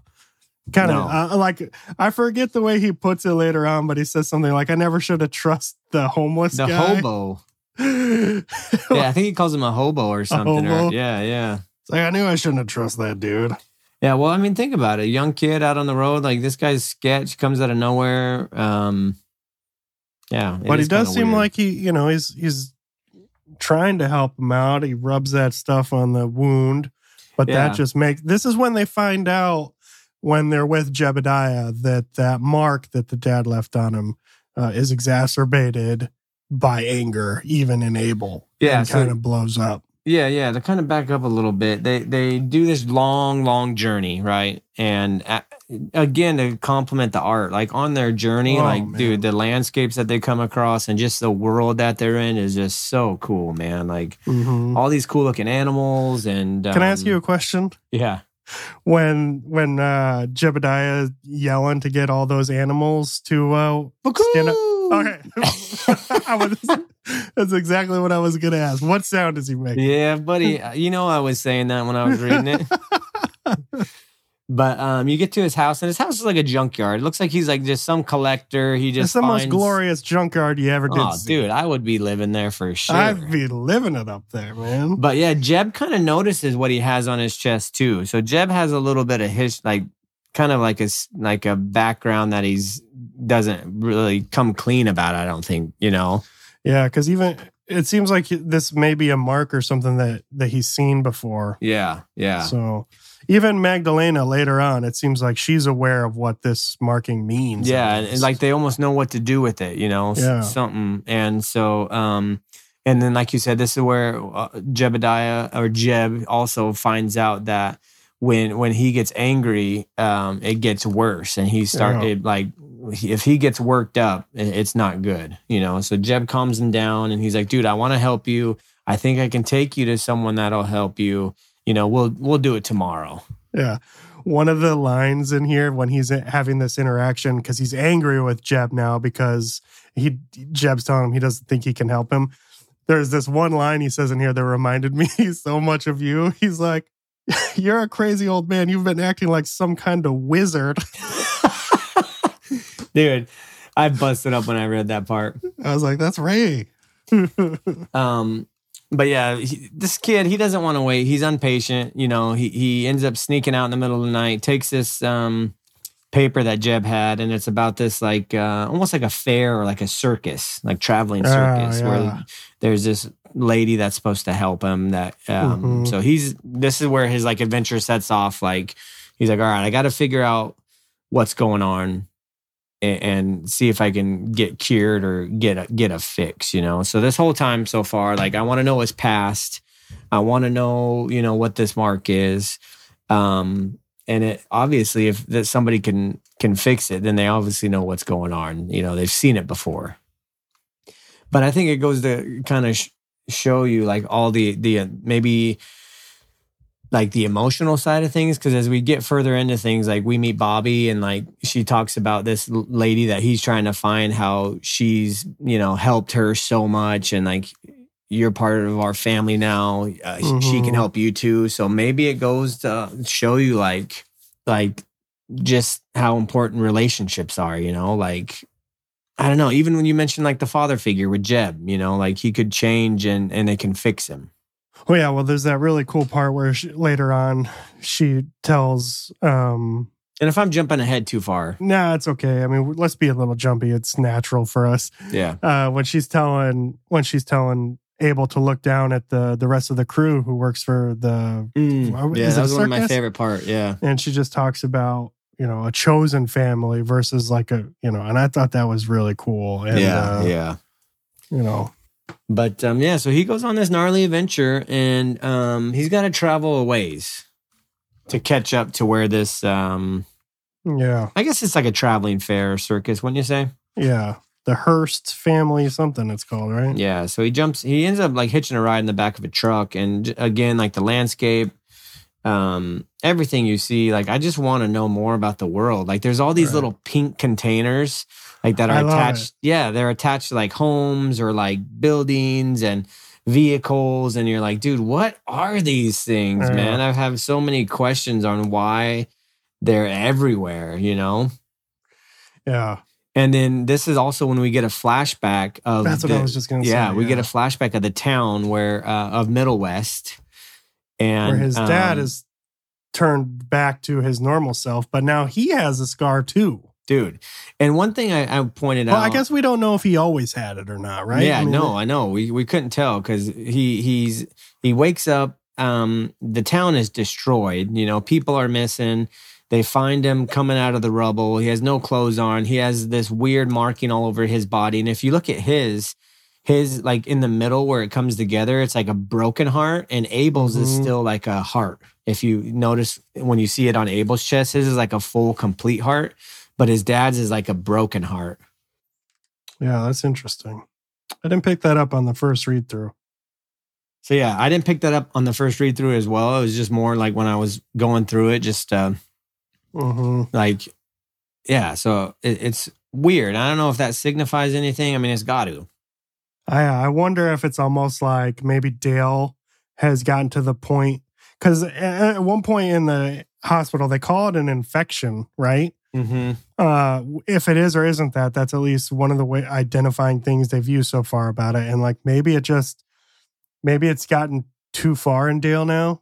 Speaker 1: Kind of
Speaker 2: No.
Speaker 1: uh, like I forget the way he puts it later on, but he says something like, "I never should have trust the homeless
Speaker 2: The
Speaker 1: guy."
Speaker 2: hobo. Yeah, I think he calls him a hobo or something. Or,
Speaker 1: hobo?
Speaker 2: yeah, yeah.
Speaker 1: like I knew I shouldn't have trusted that dude.
Speaker 2: Yeah, well, I mean, think about it. Young kid out on the road, like this guy's sketch comes out of nowhere. Um, yeah,
Speaker 1: but he does seem
Speaker 2: weird.
Speaker 1: like he, you know, he's he's trying to help him out. He rubs that stuff on the wound, but
Speaker 2: Yeah.
Speaker 1: that just makes this is when they find out when they're with Jebediah that that mark that the dad left on him uh, is exacerbated by anger, even in Abel.
Speaker 2: Yeah, so-
Speaker 1: kind of blows up.
Speaker 2: Yeah, yeah. To kind of back up a little bit, they they do this long, long journey, right? And uh, again, to complement the art, like on their journey,
Speaker 1: Oh,
Speaker 2: like
Speaker 1: man.
Speaker 2: dude, the landscapes that they come across and just the world that they're in is just so cool, man. Like
Speaker 1: Mhm.
Speaker 2: all these cool looking animals and.
Speaker 1: Can I ask
Speaker 2: um,
Speaker 1: you a question?
Speaker 2: Yeah.
Speaker 1: When when uh, Jebediah yelling to get all those animals to uh, stand up, Okay. I was, that's exactly what I was going to ask. What sound does he make?
Speaker 2: Yeah, buddy. uh, You know I was saying that when I was reading it. But um, you get to his house, and his house is like a junkyard. It looks like he's like just some collector. He
Speaker 1: It's
Speaker 2: just
Speaker 1: the most glorious junkyard you ever did
Speaker 2: Oh,
Speaker 1: see.
Speaker 2: dude, I would be living there for sure.
Speaker 1: I'd be living it up there, man.
Speaker 2: But yeah, Jeb kind of notices what he has on his chest too. So Jeb has a little bit of his like kind of like a like a background that he's doesn't really come clean about. I don't think you know.
Speaker 1: Yeah, because even it seems like this may be a mark or something that that he's seen before.
Speaker 2: Yeah, yeah,
Speaker 1: So even Magdalena later on, it seems like she's aware of what this marking means.
Speaker 2: yeah, and, and like they almost know what to do with it. You know,
Speaker 1: Yeah.
Speaker 2: something. And so, um, and then like you said, this is where uh, Jebediah or Jeb also finds out that. When when he gets angry, um, it gets worse, and he started like if he gets worked up, it's not good, you know. So Jeb calms him down and he's like, dude, I want to help you. I think I can take you to someone that'll help you. You know, we'll we'll do it tomorrow.
Speaker 1: Yeah. One of the lines in here when he's having this interaction because he's angry with Jeb now because he Jeb's telling him he doesn't think he can help him. There's this one line he says in here that reminded me so much of you. He's like, "You're a crazy old man. You've been acting like some kind of wizard."
Speaker 2: Dude, I busted up when I read that part.
Speaker 1: I was like, "That's Ray."
Speaker 2: Um, but yeah, he, this kid, he doesn't want to wait. He's impatient. You know, he he ends up sneaking out in the middle of the night, takes this um paper that Jeb had, and it's about this like uh almost like a fair or like a circus, like traveling
Speaker 1: Oh,
Speaker 2: circus,
Speaker 1: yeah.
Speaker 2: where there's this lady that's supposed to help him. That um,
Speaker 1: Mhm.
Speaker 2: so he's this is where his like adventure sets off. Like he's like, all right, I got to figure out what's going on and, and see if I can get cured or get a, get a fix, you know. So this whole time so far, like I want to know his past. I want to know, you know, what this mark is. Um, and it obviously, if that somebody can can fix it, then they obviously know what's going on. You know, they've seen it before. But I think it goes to kind of sh- show you like all the the uh, maybe like the emotional side of things? Because as we get further into things like we meet bobby and like she talks about this lady that he's trying to find how she's you know helped her so much and like you're part of our family now uh, sh- she can
Speaker 1: Mhm.
Speaker 2: help you too. So maybe it goes to show you like like just how important relationships are you know? Like i don't know even when you mentioned like the father figure with jeb you know like he could change and and they can fix him
Speaker 1: Oh yeah, well, there's that really cool part where she, later on she tells, um,
Speaker 2: and if i'm jumping ahead too far
Speaker 1: "Nah, it's okay. I mean, let's be a little jumpy. It's natural for us."
Speaker 2: yeah
Speaker 1: Uh, when she's telling, when she's telling Abel to look down at the the rest of the crew who works for the,
Speaker 2: Mm, yeah, that was one of my favorite part. Yeah,
Speaker 1: and she just talks about you know a chosen family versus like a you know, and I thought that was really cool. And,
Speaker 2: yeah,
Speaker 1: uh,
Speaker 2: yeah.
Speaker 1: You know,
Speaker 2: But um, yeah, so he goes on this gnarly adventure, and um, he's got to travel a ways to catch up to where this. Um,
Speaker 1: yeah,
Speaker 2: I guess it's like a traveling fair circus, wouldn't you say?
Speaker 1: yeah. The Hearst family, something it's called, right?
Speaker 2: Yeah. So he jumps. He ends up like hitching a ride in the back of a truck, and again, like the landscape, um, everything you see. Like I just want to know more about the world. Like there's all these
Speaker 1: Right.
Speaker 2: little pink containers, like that are attached. Yeah, they're attached to like homes or like buildings and vehicles, and you're like, dude, what are these things,
Speaker 1: Yeah.
Speaker 2: man? I have so many questions on why they're everywhere. You know.
Speaker 1: Yeah,
Speaker 2: And then this is also when we get a flashback of
Speaker 1: that's what
Speaker 2: the-
Speaker 1: I was just gonna say.
Speaker 2: yeah, we get a flashback of the town where uh, of Middlewest, and
Speaker 1: where his dad
Speaker 2: um,
Speaker 1: is turned back to his normal self, but now he has a scar too.
Speaker 2: dude. And one thing I, I pointed
Speaker 1: Well,
Speaker 2: out,
Speaker 1: I guess we don't know if he always had it or not, right?
Speaker 2: Yeah,
Speaker 1: I mean,
Speaker 2: no, I know. We we couldn't tell because he he's he wakes up. Um, the town is destroyed. You know, people are missing. They find him coming out of the rubble. He has no clothes on. He has this weird marking all over his body. And if you look at his, his like in the middle where it comes together, it's like a broken heart, and Abel's is
Speaker 1: Mhm.
Speaker 2: still like a heart. If you notice when you see it on Abel's chest, his is like a full, complete heart, but his dad's is like a broken heart.
Speaker 1: Yeah, that's interesting. I didn't pick that up on the first read through.
Speaker 2: So yeah, I didn't pick that up on the first read through as well. It was just more like when I was going through it, just uh,
Speaker 1: hmm
Speaker 2: like yeah. So it, it's weird. I don't know if that signifies anything. I mean, it's got to.
Speaker 1: I I wonder if it's almost like maybe Dale has gotten to the point because at one point in the hospital they call it an infection, right?
Speaker 2: Mm-hmm.
Speaker 1: Uh, if it is or isn't that, that's at least one of the way identifying things they've used so far about it. And like maybe it just maybe it's gotten too far in Dale now,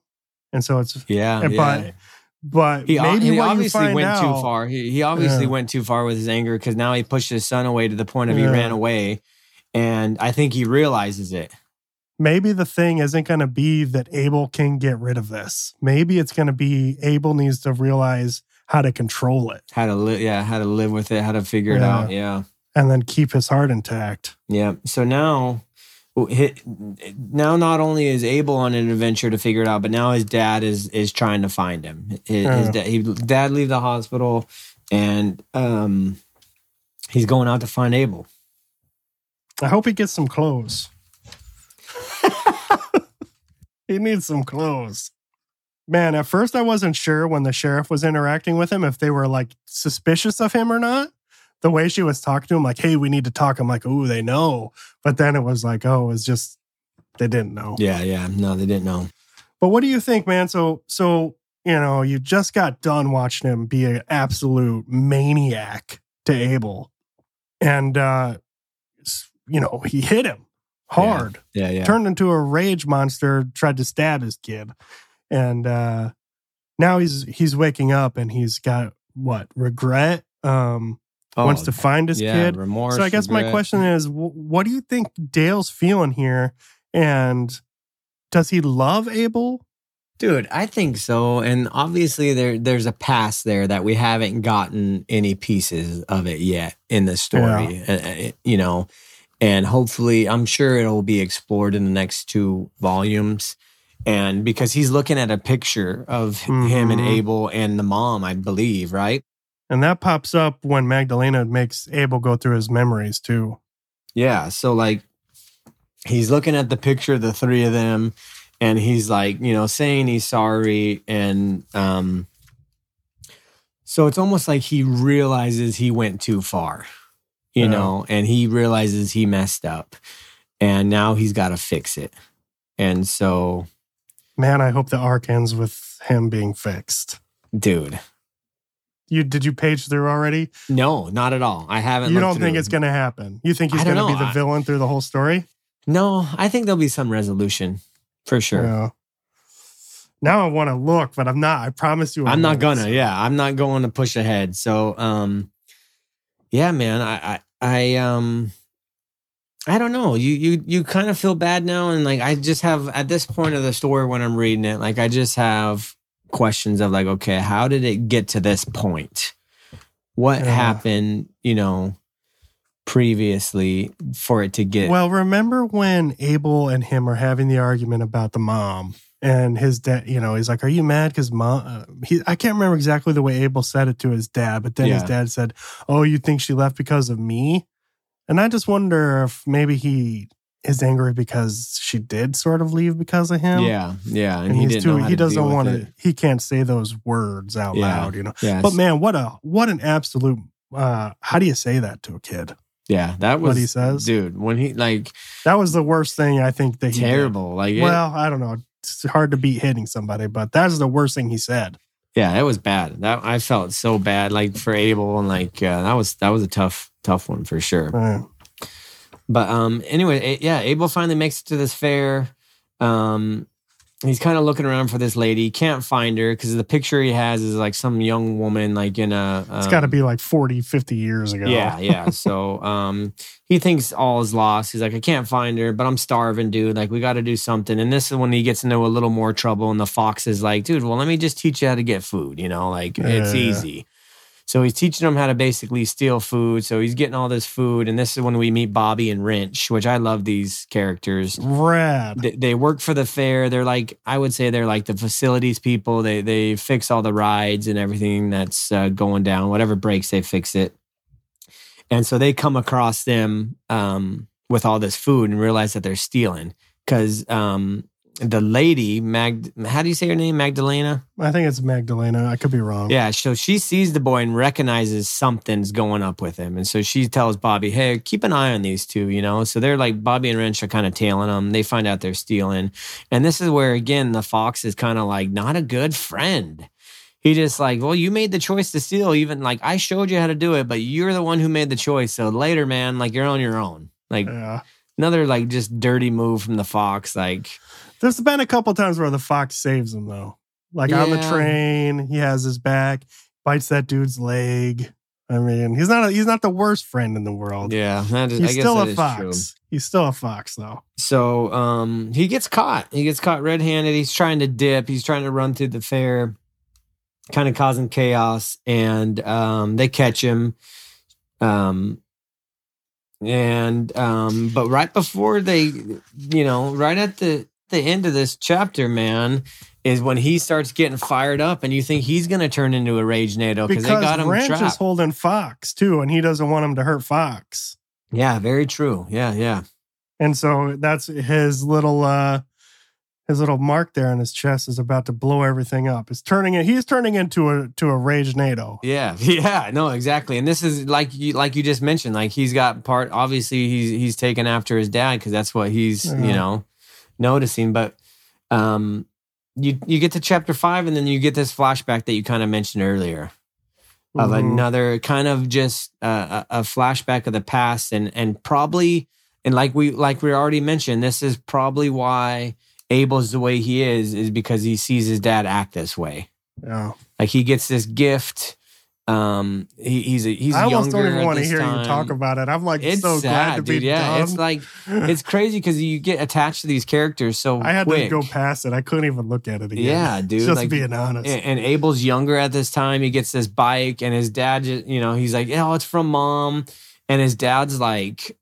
Speaker 1: and so it's
Speaker 2: Yeah,
Speaker 1: but
Speaker 2: yeah.
Speaker 1: but
Speaker 2: He,
Speaker 1: maybe
Speaker 2: he obviously went too far. He, he obviously
Speaker 1: Yeah.
Speaker 2: went too far with his anger because now he pushed his son away to the point of he ran away, and I think he realizes it.
Speaker 1: maybe the thing isn't going to be that Abel can get rid of this. Maybe it's going to be Abel needs to realize how to control it
Speaker 2: How to live? Yeah, how to live with it? How to figure it out? Yeah.
Speaker 1: and then keep his heart intact.
Speaker 2: Yeah. So now, now not only is Abel on an adventure to figure it out, but now his dad is is trying to find him. His, his
Speaker 1: Yeah.
Speaker 2: dad, he, dad leave the hospital, and um, he's going out to find Abel.
Speaker 1: I hope he gets some clothes. he needs some clothes. Man, at first I wasn't sure when the sheriff was interacting with him if they were like suspicious of him or not. The way she was talking to him, like, hey, we need to talk. I'm like, oh, they know. But then it was like, oh, it's just they didn't know.
Speaker 2: Yeah. Yeah. No, they didn't know.
Speaker 1: But what do you think, man? So, so you know, you just got done watching him be an absolute maniac to Abel, and uh, you know, he hit him hard,
Speaker 2: Yeah. Yeah.
Speaker 1: turned into a rage monster, tried to stab his kid, and uh, now he's he's waking up and he's got what regret. Um,
Speaker 2: Oh,
Speaker 1: wants to find his
Speaker 2: yeah,
Speaker 1: kid.
Speaker 2: Remorse.
Speaker 1: So I guess my question is, what do you think Dale's feeling here, and does he love Abel?
Speaker 2: Dude, I think so. And obviously there there's a past there that we haven't gotten any pieces of it yet in the story. Uh, uh, you know, and hopefully I'm sure it'll be explored in the next two volumes. And because he's looking at a picture of him and
Speaker 1: Mhm.
Speaker 2: Abel and the mom, I believe, right?
Speaker 1: And that pops up when Magdalena makes Abel go through his memories too.
Speaker 2: Yeah. So like he's looking at the picture of the three of them and he's like, you know, saying he's sorry. And um so it's almost like he realizes he went too far, you
Speaker 1: Yeah.
Speaker 2: know, and he realizes he messed up. And now he's got to fix it. And so,
Speaker 1: Man, I hope the arc ends with him being fixed.
Speaker 2: dude,
Speaker 1: You did you page through already?
Speaker 2: no, not at all. I haven't.
Speaker 1: You don't think it's going to happen? You think he's going to be the
Speaker 2: I-
Speaker 1: villain through the whole story?
Speaker 2: No, I think there'll be some resolution for sure.
Speaker 1: Yeah. Now I want to look, but I'm not. I promise you. I
Speaker 2: I'm
Speaker 1: won't.
Speaker 2: gonna. Yeah, I'm not going to push ahead. So, um, yeah, man, I, I, I, um, I don't know. You, you, you kind of feel bad now, and like I just have at this point of the story when I'm reading it, like I just have questions of like, okay, how did it get to this point? What
Speaker 1: Yeah.
Speaker 2: happened? You know, previously for it to get
Speaker 1: Well, remember when Abel and him are having the argument about the mom and his dad, you know, he's like, Are you mad because mom? Uh, he, I can't remember exactly the way Abel said it to his dad, but then his dad said, Oh, you think she left because of me? And I just wonder if maybe he is angry because she did sort of leave because of him.
Speaker 2: yeah, yeah, and,
Speaker 1: And,
Speaker 2: he
Speaker 1: he's
Speaker 2: didn't
Speaker 1: too, he
Speaker 2: to
Speaker 1: doesn't want to, he can't say those words out
Speaker 2: Yeah.
Speaker 1: loud, you know.
Speaker 2: Yeah,
Speaker 1: But man, what a, what an absolute, uh, how do you say that to a kid?
Speaker 2: yeah, that was
Speaker 1: what he says?
Speaker 2: dude. When he like
Speaker 1: That was the worst thing I think that he did.
Speaker 2: terrible, like it-
Speaker 1: Well, I don't know. It's hard to beat hitting somebody, but that's the worst thing he said.
Speaker 2: Yeah, it was bad. That I felt so bad, like for Abel, and like uh, that was that was a tough, tough one for sure. But um, anyway, A- yeah, Abel finally makes it to this fair. Um, he's kind of looking around for this lady. Can't find her because the picture he has is like some young woman, like in a. Um,
Speaker 1: it's got to be like 40, 50 years ago.
Speaker 2: Yeah, yeah. So um, he thinks all is lost. He's like, I can't find her, but I'm starving, dude. Like, we got to do something. And this is when he gets into a little more trouble. And the fox is like, dude, well, let me just teach you how to get food. You know, like it's
Speaker 1: Yeah.
Speaker 2: easy. So he's teaching them how to basically steal food. So he's getting all this food. And this is when we meet Bobby and Wrench, which I love these characters.
Speaker 1: Rad.
Speaker 2: They, they work for the fair. They're like, I would say they're like the facilities people. They they fix all the rides and everything that's uh, going down. Whatever breaks, they fix it. And so they come across them um, with all this food and realize that they're stealing because um, the lady Mag. How do you say her name? Magdalena.
Speaker 1: I think it's Magdalena. I could be wrong.
Speaker 2: Yeah. So she sees the boy and recognizes something's going up with him, and so she tells Bobby, "Hey, keep an eye on these two." You know. So they're like Bobby and Wrench are kind of tailing them. They find out they're stealing, and this is where again the fox is kind of like not a good friend. He just like, well, you made the choice to steal. Even like I showed you how to do it, but you're the one who made the choice. So later, man, like you're on your own. Like
Speaker 1: Yeah.
Speaker 2: another like just dirty move from the fox. Like
Speaker 1: There's been a couple times where the fox saves him though. Like on the train, he has his back, bites that dude's leg. I mean, he's not a, he's not the worst friend in the world.
Speaker 2: yeah, that is, I
Speaker 1: he's still a fox. He's still a fox though.
Speaker 2: So um, he gets caught. He gets caught red-handed. He's trying to dip. He's trying to run through the fair, kind of causing chaos, and um, they catch him. Um, and um, but right before they, you know, right at the the end of this chapter, man, is when he starts getting fired up, and you think he's going to turn into a rage NATO because they got him
Speaker 1: Wrench is holding Fox too, and he doesn't want him to hurt Fox.
Speaker 2: yeah, very true. Yeah, yeah.
Speaker 1: And so that's his little uh his little mark there on his chest is about to blow everything up. It's turning it he's turning into a to a rage NATO.
Speaker 2: Yeah, yeah, no, exactly. And this is like you like you just mentioned, like he's got part obviously he's he's taken after his dad because that's what he's, you know, noticing. But um you you get to chapter five and then you get this flashback that you kind of mentioned earlier of
Speaker 1: Mhm.
Speaker 2: another kind of just uh, a, a flashback of the past and and probably and like we like we already mentioned, this is probably why Abel's the way he is, is because he sees his dad act this way.
Speaker 1: Yeah.
Speaker 2: Like he gets this gift. Um, he, he's a, he's
Speaker 1: I almost
Speaker 2: younger.
Speaker 1: don't even want to hear
Speaker 2: time.
Speaker 1: you talk about it. I'm like
Speaker 2: It's
Speaker 1: so glad
Speaker 2: sad,
Speaker 1: to be
Speaker 2: dude. Yeah,
Speaker 1: done.
Speaker 2: it's like it's crazy because you get attached to these characters so
Speaker 1: I had
Speaker 2: quick.
Speaker 1: to go past it. I couldn't even look at it again.
Speaker 2: Yeah, dude.
Speaker 1: Just
Speaker 2: like,
Speaker 1: being honest.
Speaker 2: and, and Abel's younger at this time. He gets this bike, and his dad, just, you know, he's like, "Oh, it's from mom," and his dad's like,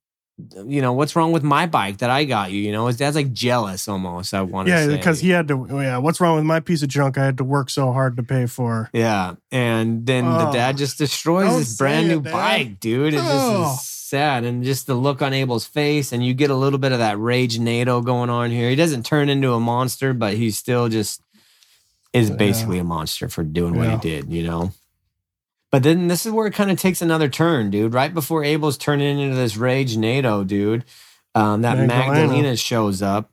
Speaker 2: "You know, what's wrong with my bike that I got you?" You know, his dad's like jealous almost. I want to
Speaker 1: yeah,
Speaker 2: say.
Speaker 1: because he had to. Yeah, what's wrong with my piece of junk? I had to work so hard to pay for.
Speaker 2: Yeah, and then the
Speaker 1: Oh,
Speaker 2: dad just destroys
Speaker 1: don't
Speaker 2: brand new
Speaker 1: it,
Speaker 2: bike, dude. It just
Speaker 1: Oh.
Speaker 2: is sad, and just the look on Abel's face, and you get a little bit of that rage NATO going on here. He doesn't turn into a monster, but he still just is
Speaker 1: Yeah.
Speaker 2: basically a monster for doing what he did, you know. But then this is where it kind of takes another turn, dude. Right before Abel's turning into this rage NATO, dude, um, that
Speaker 1: Magdalena.
Speaker 2: Magdalena shows up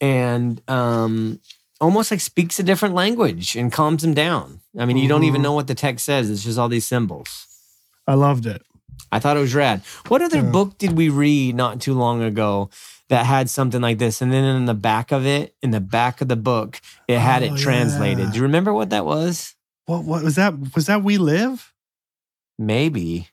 Speaker 2: and um, almost like speaks a different language and calms him down. I mean, you don't even
Speaker 1: Mhm.
Speaker 2: know what the text says; it's just all these symbols.
Speaker 1: I loved it.
Speaker 2: I thought it was rad. What other
Speaker 1: Yeah.
Speaker 2: book did we read not too long ago that had something like this? And then in the back of it, in the back of the book, it had
Speaker 1: Oh,
Speaker 2: it translated.
Speaker 1: yeah.
Speaker 2: Do you remember what that was?
Speaker 1: What? What was that? Was that We Live?
Speaker 2: Maybe.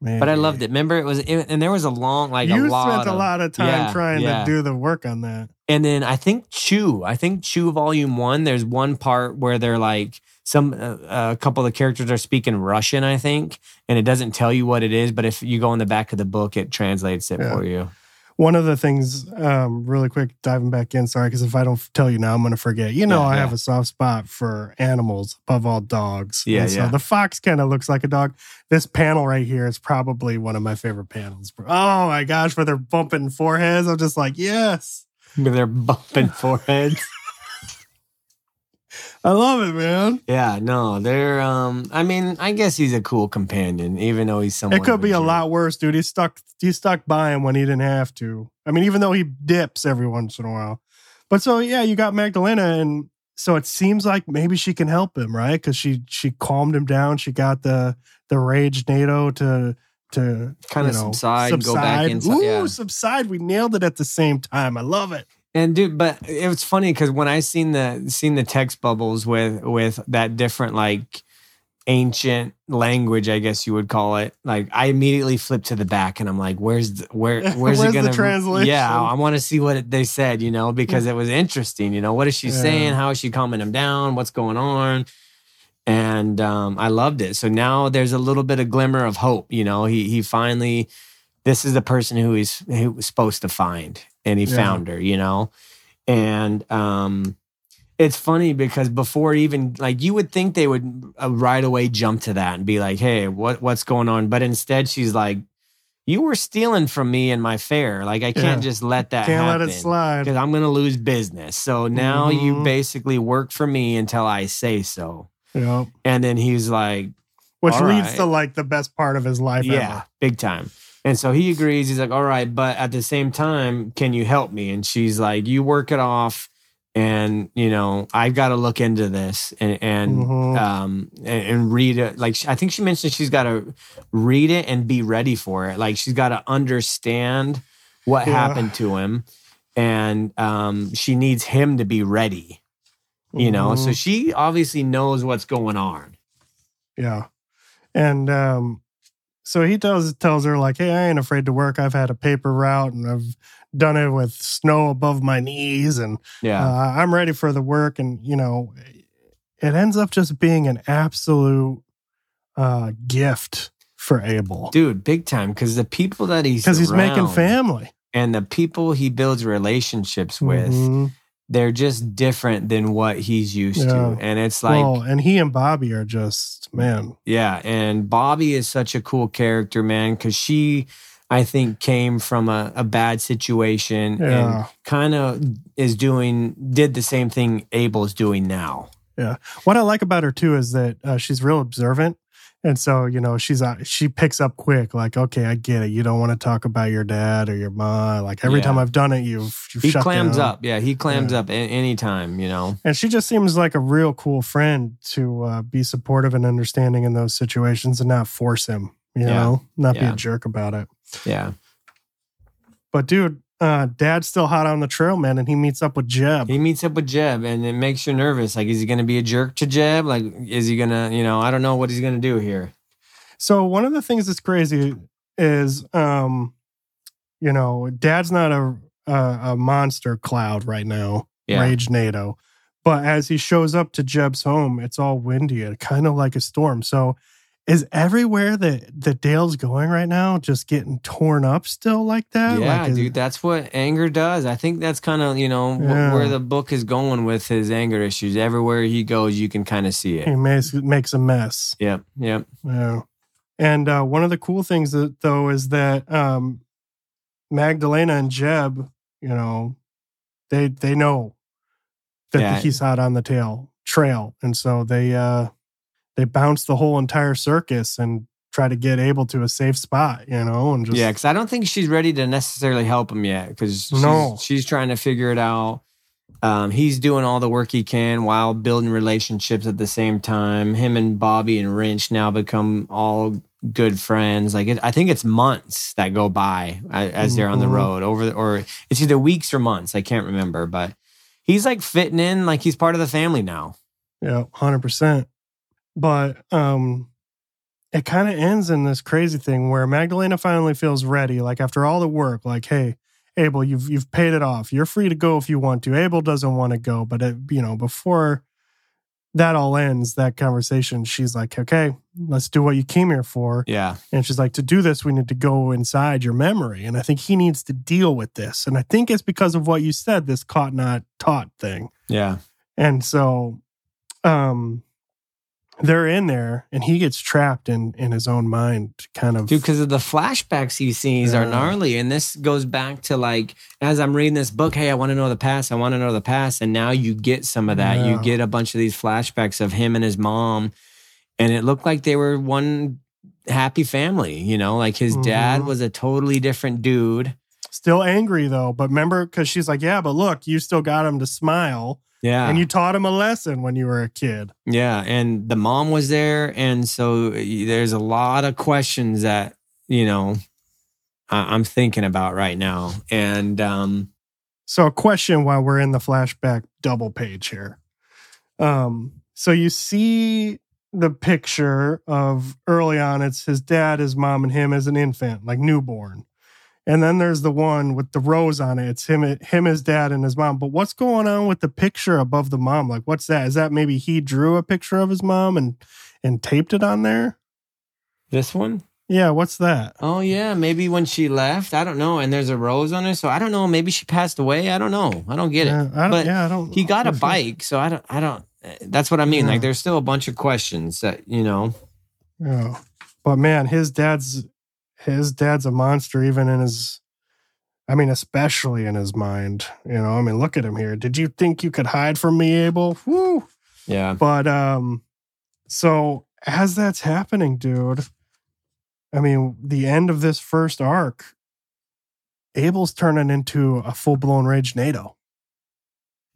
Speaker 1: Maybe.
Speaker 2: But I loved it. Remember, it was, it, and there was a long, like
Speaker 1: you
Speaker 2: a lot.
Speaker 1: spent a
Speaker 2: of-
Speaker 1: lot of time
Speaker 2: yeah,
Speaker 1: trying
Speaker 2: yeah.
Speaker 1: to do the work on that.
Speaker 2: And then I think Chew, I think Chew Volume One. There's one part where they're like some uh, a couple of the characters are speaking Russian, I think, and it doesn't tell you what it is. But if you go in the back of the book, it translates it
Speaker 1: Yeah.
Speaker 2: for you.
Speaker 1: One of the things, um, really quick, diving back in, sorry, because if I don't tell you now, I'm going to forget. You know,
Speaker 2: Yeah,
Speaker 1: I
Speaker 2: yeah.
Speaker 1: have a soft spot for animals above all dogs.
Speaker 2: Yeah,
Speaker 1: And so
Speaker 2: yeah.
Speaker 1: the fox kind of looks like a dog. This panel right here is probably one of my favorite panels. Oh my gosh, where they're bumping foreheads. I'm just like, yes,
Speaker 2: With their bumping foreheads.
Speaker 1: I love it, man.
Speaker 2: Yeah, no, they're. Um, I mean, I guess he's a cool companion, even though he's somewhat.
Speaker 1: It could be a lot worse, dude. He stuck he stuck by him when he didn't have to. I mean, even though he dips every once in a while. But so yeah, you got Magdalena, and so it seems like maybe she can help him, right? Because she she calmed him down. She got the the rage NATO to to you know,
Speaker 2: subside and go back inside,
Speaker 1: Ooh,
Speaker 2: yeah.
Speaker 1: subside. We nailed it at the same time. I love it.
Speaker 2: And dude, but it was funny because when I seen the seen the text bubbles with with that different like ancient language, I guess you would call it. Like I immediately flipped to the back and I'm like, where's the, where where's,
Speaker 1: Where's
Speaker 2: it gonna
Speaker 1: translation?
Speaker 2: Yeah, I want to see what it, they said, you know, because it was interesting. You know, what is she
Speaker 1: Yeah.
Speaker 2: saying? How is she calming him down? What's going on? And um, I loved it. So now there's a little bit of glimmer of hope. You know, he he finally this is the person who he's who was supposed to find, and he
Speaker 1: Yeah.
Speaker 2: found her. You know, and um, it's funny because before even like you would think they would uh, right away jump to that and be like, "Hey, what what's going on?" But instead, she's like, you were stealing from me and my fair. Like I can't
Speaker 1: Yeah.
Speaker 2: just let that
Speaker 1: Can't
Speaker 2: happen.
Speaker 1: let it slide.
Speaker 2: because I'm gonna lose business. So now you
Speaker 1: Mhm.
Speaker 2: basically work for me until I say so.
Speaker 1: You know,
Speaker 2: And then he's like,
Speaker 1: which leads
Speaker 2: right.
Speaker 1: to like the best part of his life
Speaker 2: Yeah,
Speaker 1: ever.
Speaker 2: big time. And so he agrees. He's like, all right, but at the same time, can you help me? And she's like, you work it off. And, you know, I've got to look into this and, and,
Speaker 1: Mhm.
Speaker 2: um, and, and read it. Like, I think she mentioned she's got to read it and be ready for it. Like, she's got to understand what
Speaker 1: Yeah.
Speaker 2: happened to him. And um, she needs him to be ready, you know? So
Speaker 1: Mhm.
Speaker 2: she obviously knows what's going on.
Speaker 1: Yeah. And um so he tells tells her like, "Hey, I ain't afraid to work. I've had a paper route and I've done it with snow above my knees and
Speaker 2: Yeah.
Speaker 1: uh, I'm ready for the work and you know, it ends up just being an absolute uh gift for Abel
Speaker 2: Dude, big time. Because the people that he's
Speaker 1: cuz he's making family
Speaker 2: and the people he builds relationships with
Speaker 1: Mhm.
Speaker 2: They're just different than what he's used
Speaker 1: Yeah.
Speaker 2: to and it's like
Speaker 1: well, and he and Bobby are just man.
Speaker 2: yeah and bobby is such a cool character man because she i think came from a, a bad situation
Speaker 1: Yeah.
Speaker 2: and kind of is doing did the same thing abel's doing now Yeah.
Speaker 1: What I like about her too is that uh, she's real observant, and so you know she's uh, she picks up quick. Like, okay, I get it. You don't want to talk about your dad or your mom. Like every
Speaker 2: Yeah.
Speaker 1: time I've done it, you've, you've
Speaker 2: he
Speaker 1: shut
Speaker 2: clams
Speaker 1: down.
Speaker 2: up yeah he clams
Speaker 1: Yeah.
Speaker 2: up a- anytime you know
Speaker 1: And she just seems like a real cool friend to uh, be supportive and understanding in those situations and not force him. You
Speaker 2: Yeah.
Speaker 1: know, not be a jerk about it.
Speaker 2: yeah
Speaker 1: But dude, uh, dad's still hot on the trail, man, and he meets up with Jeb.
Speaker 2: he meets up with jeb and it makes you nervous like is he gonna be a jerk to jeb like is he gonna you know i don't know what he's gonna do here
Speaker 1: So one of the things that's crazy is, um, you know, Dad's not a a, a monster cloud right now,
Speaker 2: yeah
Speaker 1: Rage NATO. But as he shows up to Jeb's home, it's all windy and kind of like a storm. So is everywhere that that Dale's going right now just getting torn up still like that?
Speaker 2: Yeah,
Speaker 1: like, is-
Speaker 2: dude, that's what anger does. I think that's kind of you know wh- where the book is going with his anger issues. Everywhere he goes, you can kind of see it.
Speaker 1: He makes makes a mess.
Speaker 2: Yep, yep.
Speaker 1: Yeah. And uh, one of the cool things that, though is that um, Magdalena and Jeb, you know, they they know that
Speaker 2: Yeah.
Speaker 1: he's hot on the tail trail, and so they uh, they bounce the whole entire circus and try to get Abel to a safe spot, you know, and just
Speaker 2: yeah, because I don't think she's ready to necessarily help him yet. Because she's,
Speaker 1: No.
Speaker 2: she's trying to figure it out. Um, he's doing all the work he can while building relationships at the same time. Him and Bobby and Wrench now become all good friends. Like it, I think it's months that go by as they're on the
Speaker 1: Mhm.
Speaker 2: road over, the, or it's either weeks or months. I can't remember, but he's like fitting in, like he's part of the family now.
Speaker 1: Yeah, hundred percent. But um, it kind of ends in this crazy thing where Magdalena finally feels ready. Like after all the work, like, hey, Abel, you've you've paid it off. You're free to go if you want to. Abel doesn't want to go, but it, you know, before that all ends, that conversation, she's like, okay, let's do what you came here for.
Speaker 2: Yeah,
Speaker 1: And she's like, to do this, we need to go inside your memory. And I think he needs to deal with this. And I think it's because of what you said, this caught not taught thing.
Speaker 2: yeah,
Speaker 1: And so um they're in there and he gets trapped in in his own mind kind of
Speaker 2: dude. Because of the flashbacks he sees are gnarly, and this goes back to like as I'm reading this book. Hey, I want to know the past. I want to know the past, and now you get some of that. You get a bunch of these flashbacks of him and his mom, and it looked like they were one happy family. You know, like his dad
Speaker 1: Mhm.
Speaker 2: was a totally different dude.
Speaker 1: Still angry though but remember because she's like yeah but look you still got him to smile.
Speaker 2: Yeah,
Speaker 1: and you taught him a lesson when you were a kid.
Speaker 2: Yeah, and the mom was there, and so there's a lot of questions that you know I- I'm thinking about right now, and um,
Speaker 1: so a question while we're in the flashback double page here. Um so you see the picture of early on it's his dad his mom and him as an infant like newborn and then there's the one with the rose on it. It's him him his dad and his mom. But what's going on with the picture above the mom? Like what's that? Is that maybe he drew a picture of his mom and and taped it on there?
Speaker 2: This one,
Speaker 1: yeah what's that?
Speaker 2: Oh yeah, maybe when she left, I don't know, and there's a rose on it, so I don't know, maybe she passed away, I don't know, I don't get it.
Speaker 1: yeah, I don't,
Speaker 2: But
Speaker 1: yeah, I don't
Speaker 2: He got a bike, so I don't, I don't. That's what I mean.
Speaker 1: Yeah.
Speaker 2: Like, there's still a bunch of questions that you know.
Speaker 1: Yeah. But man, his dad's his dad's a monster, even in his. I mean, especially in his mind. You know, I mean, look at him here. Did you think you could hide from me, Abel? Woo!
Speaker 2: Yeah.
Speaker 1: But um, so as that's happening, dude, I mean, the end of this first arc, Abel's turning into a full blown rage NATO.